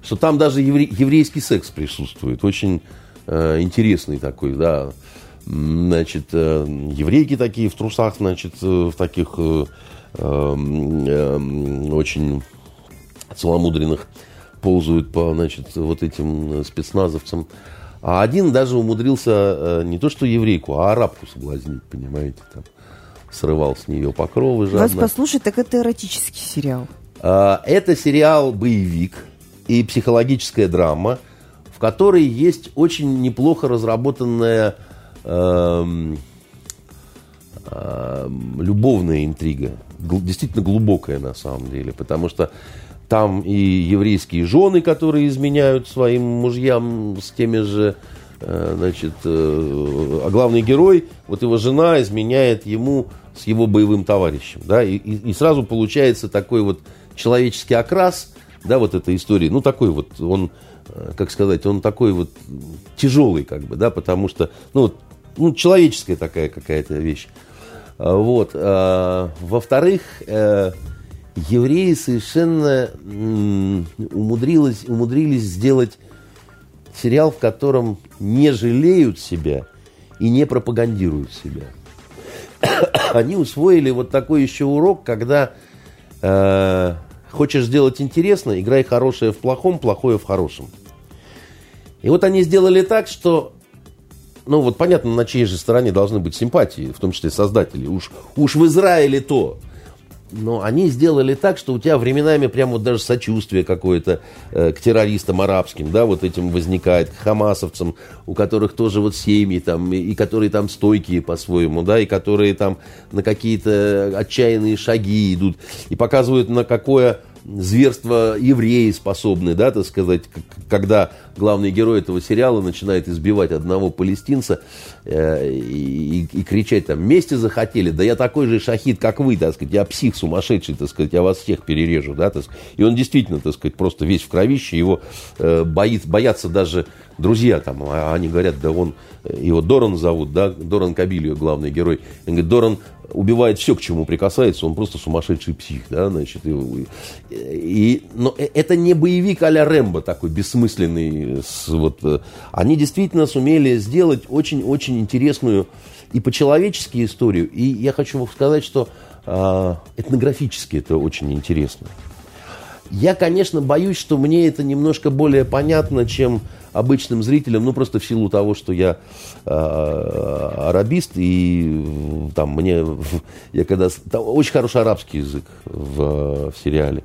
что там даже евре, еврейский секс присутствует, очень э, интересный такой, да, значит, э, еврейки такие в трусах, значит, э, в таких э, э, очень целомудренных ползают по, значит, вот этим спецназовцам. А один даже умудрился э, не то что еврейку, а арабку соблазнить, понимаете, там срывал с нее покровы жадно. Вас послушать, так это эротический сериал. А, это сериал «Боевик» и психологическая драма, в которой есть очень неплохо разработанная э, э, любовная интрига. Действительно глубокая на самом деле, потому что там и еврейские жены, которые изменяют своим мужьям с теми же, э, значит, э, а главный герой, вот его жена изменяет ему с его боевым товарищем, да, и, и сразу получается такой вот человеческий окрас, да, вот этой истории, ну, такой вот, он, э, как сказать, он такой вот тяжелый, как бы, да, потому что, ну, ну человеческая такая какая-то вещь. А, вот. А, во-вторых, евреи совершенно умудрились, умудрились сделать сериал, в котором не жалеют себя и не пропагандируют себя. [COUGHS] Они усвоили вот такой еще урок, когда э, хочешь сделать интересно, играй хорошее в плохом, плохое в хорошем. И вот они сделали так, что ну вот понятно, на чьей же стороне должны быть симпатии, в том числе создатели. Уж, уж в Израиле то но они сделали так, что у тебя временами прямо вот даже сочувствие какое-то э, к террористам арабским, да, вот этим возникает, к хамасовцам, у которых тоже вот семьи там, и, и которые там стойкие по-своему, да, и которые там на какие-то отчаянные шаги идут, и показывают, на какое зверство евреи способны, да, так сказать, когда главный герой этого сериала начинает избивать одного палестинца э, и, и кричать там, вместе захотели, да я такой же шахид, как вы, так сказать, я псих сумасшедший, так сказать, я вас всех перережу, да, так сказать. И он действительно, так сказать, просто весь в кровище, его э, боит, боятся даже друзья там, а они говорят, да он, его Доран зовут, да, Доран Кабильо, главный герой. Он говорит, Доран убивает все, к чему прикасается, он просто сумасшедший псих, да, значит, и, и, но э, это не боевик а-ля Рэмбо такой бессмысленный, с, вот, э, они действительно сумели сделать очень-очень интересную и по-человечески историю, и я хочу вам сказать, что э, этнографически это очень интересно. Я, конечно, боюсь, что мне это немножко более понятно, чем обычным зрителям, ну просто в силу того, что я э, арабист, и там мне, [LAUGHS] я когда, там очень хороший арабский язык в, в сериале.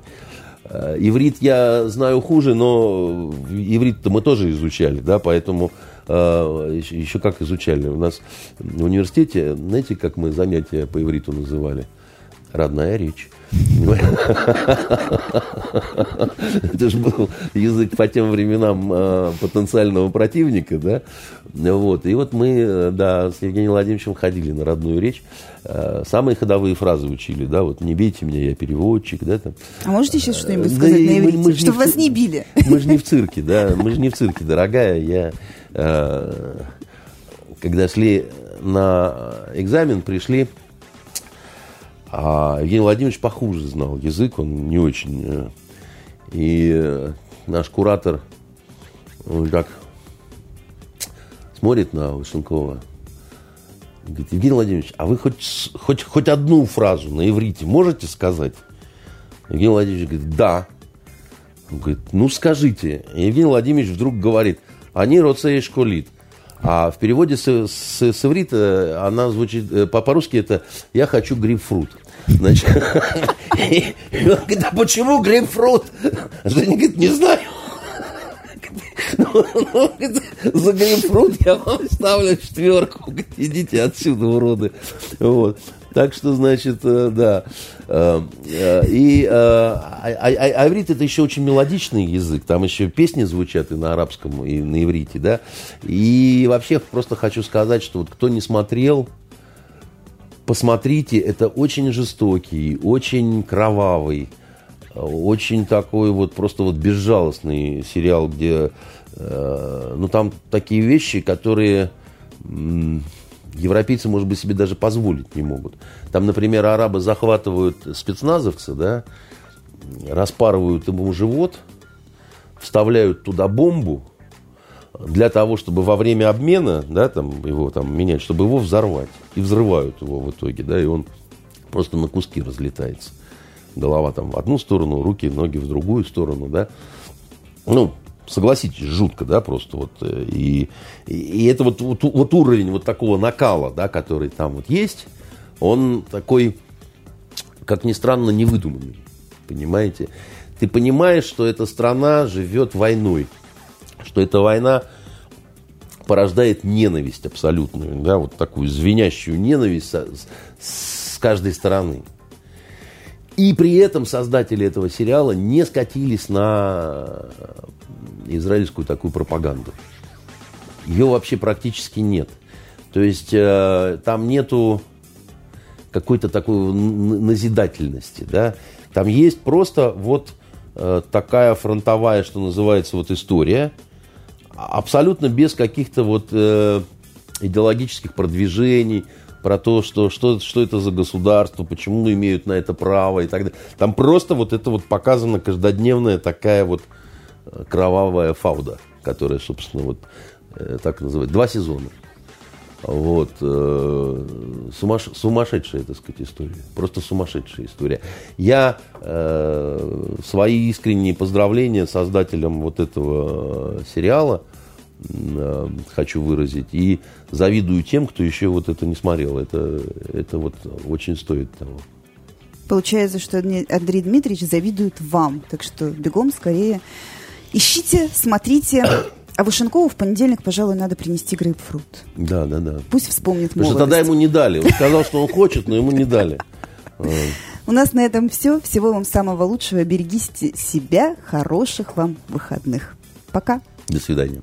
Э, иврит я знаю хуже, но иврит-то мы тоже изучали, да, поэтому э, еще, еще как изучали. У нас в университете, знаете, как мы занятия по ивриту называли? Родная речь. [LAUGHS] Это же был язык по тем временам э, потенциального противника, да? Вот. И вот мы, да, с Евгением Владимировичем ходили на родную речь. Э, самые ходовые фразы учили, да, вот «не бейте меня, я переводчик», да, там. А можете сейчас что-нибудь сказать да, на иврите, чтобы вас не били? Мы же не в цирке, да, мы же не в цирке, дорогая. Я, когда шли на экзамен, пришли а Евгений Владимирович похуже знал язык, он не очень. Э, и э, наш куратор, он так смотрит на Вышенкова, говорит, Евгений Владимирович, а вы хоть, хоть, хоть одну фразу на иврите можете сказать? Евгений Владимирович говорит, да. Он говорит, ну скажите. И Евгений Владимирович вдруг говорит, они роцея школит. А в переводе с, с, с иврита она звучит, э, по-русски это «я хочу грейпфрут». Значит, и он говорит, а почему грейпфрут? Женя говорит, не знаю. Ну, ну, за грейпфрут я вам ставлю четверку. Идите отсюда, уроды. Вот. Так что, значит, э, да. Э, э, и а, а, а, иврит это еще очень мелодичный язык. Там еще песни звучат и на арабском, и на иврите, да. И вообще просто хочу сказать, что вот кто не смотрел, посмотрите, это очень жестокий, очень кровавый, очень такой вот просто вот безжалостный сериал, где, ну там такие вещи, которые европейцы, может быть, себе даже позволить не могут. Там, например, арабы захватывают спецназовца, да, распарывают ему живот, вставляют туда бомбу для того, чтобы во время обмена, да, там его там менять, чтобы его взорвать. И взрывают его в итоге, да, и он просто на куски разлетается. Голова там в одну сторону, руки, ноги в другую сторону, да. Ну, согласитесь, жутко, да, просто вот. Э, и, и это вот, вот, вот уровень вот такого накала, да, который там вот есть, он такой, как ни странно, невыдуманный, понимаете? Ты понимаешь, что эта страна живет войной, что эта война порождает ненависть абсолютную, да, вот такую звенящую ненависть с, с каждой стороны. И при этом создатели этого сериала не скатились на израильскую такую пропаганду. Ее вообще практически нет. То есть э, там нету какой-то такой назидательности, да. Там есть просто вот э, такая фронтовая, что называется, вот история, абсолютно без каких-то вот э, идеологических продвижений, про то, что, что, что это за государство, почему имеют на это право и так далее. Там просто вот это вот показана каждодневная такая вот кровавая фауда, которая, собственно, вот э, так называют, два сезона. Вот, э, сумаш, сумасшедшая, так сказать, история. Просто сумасшедшая история. Я э, свои искренние поздравления создателям вот этого сериала э, хочу выразить. И завидую тем, кто еще вот это не смотрел. Это, это вот очень стоит того. Получается, что Андрей Дмитриевич завидует вам. Так что бегом скорее Ищите, смотрите. А Вышенкову в понедельник, пожалуй, надо принести грейпфрут. Да, да, да. Пусть вспомнит Потому молодость. что тогда ему не дали. Он сказал, что он хочет, но ему не дали. У нас на этом все. Всего вам самого лучшего. Берегите себя. Хороших вам выходных. Пока. До свидания.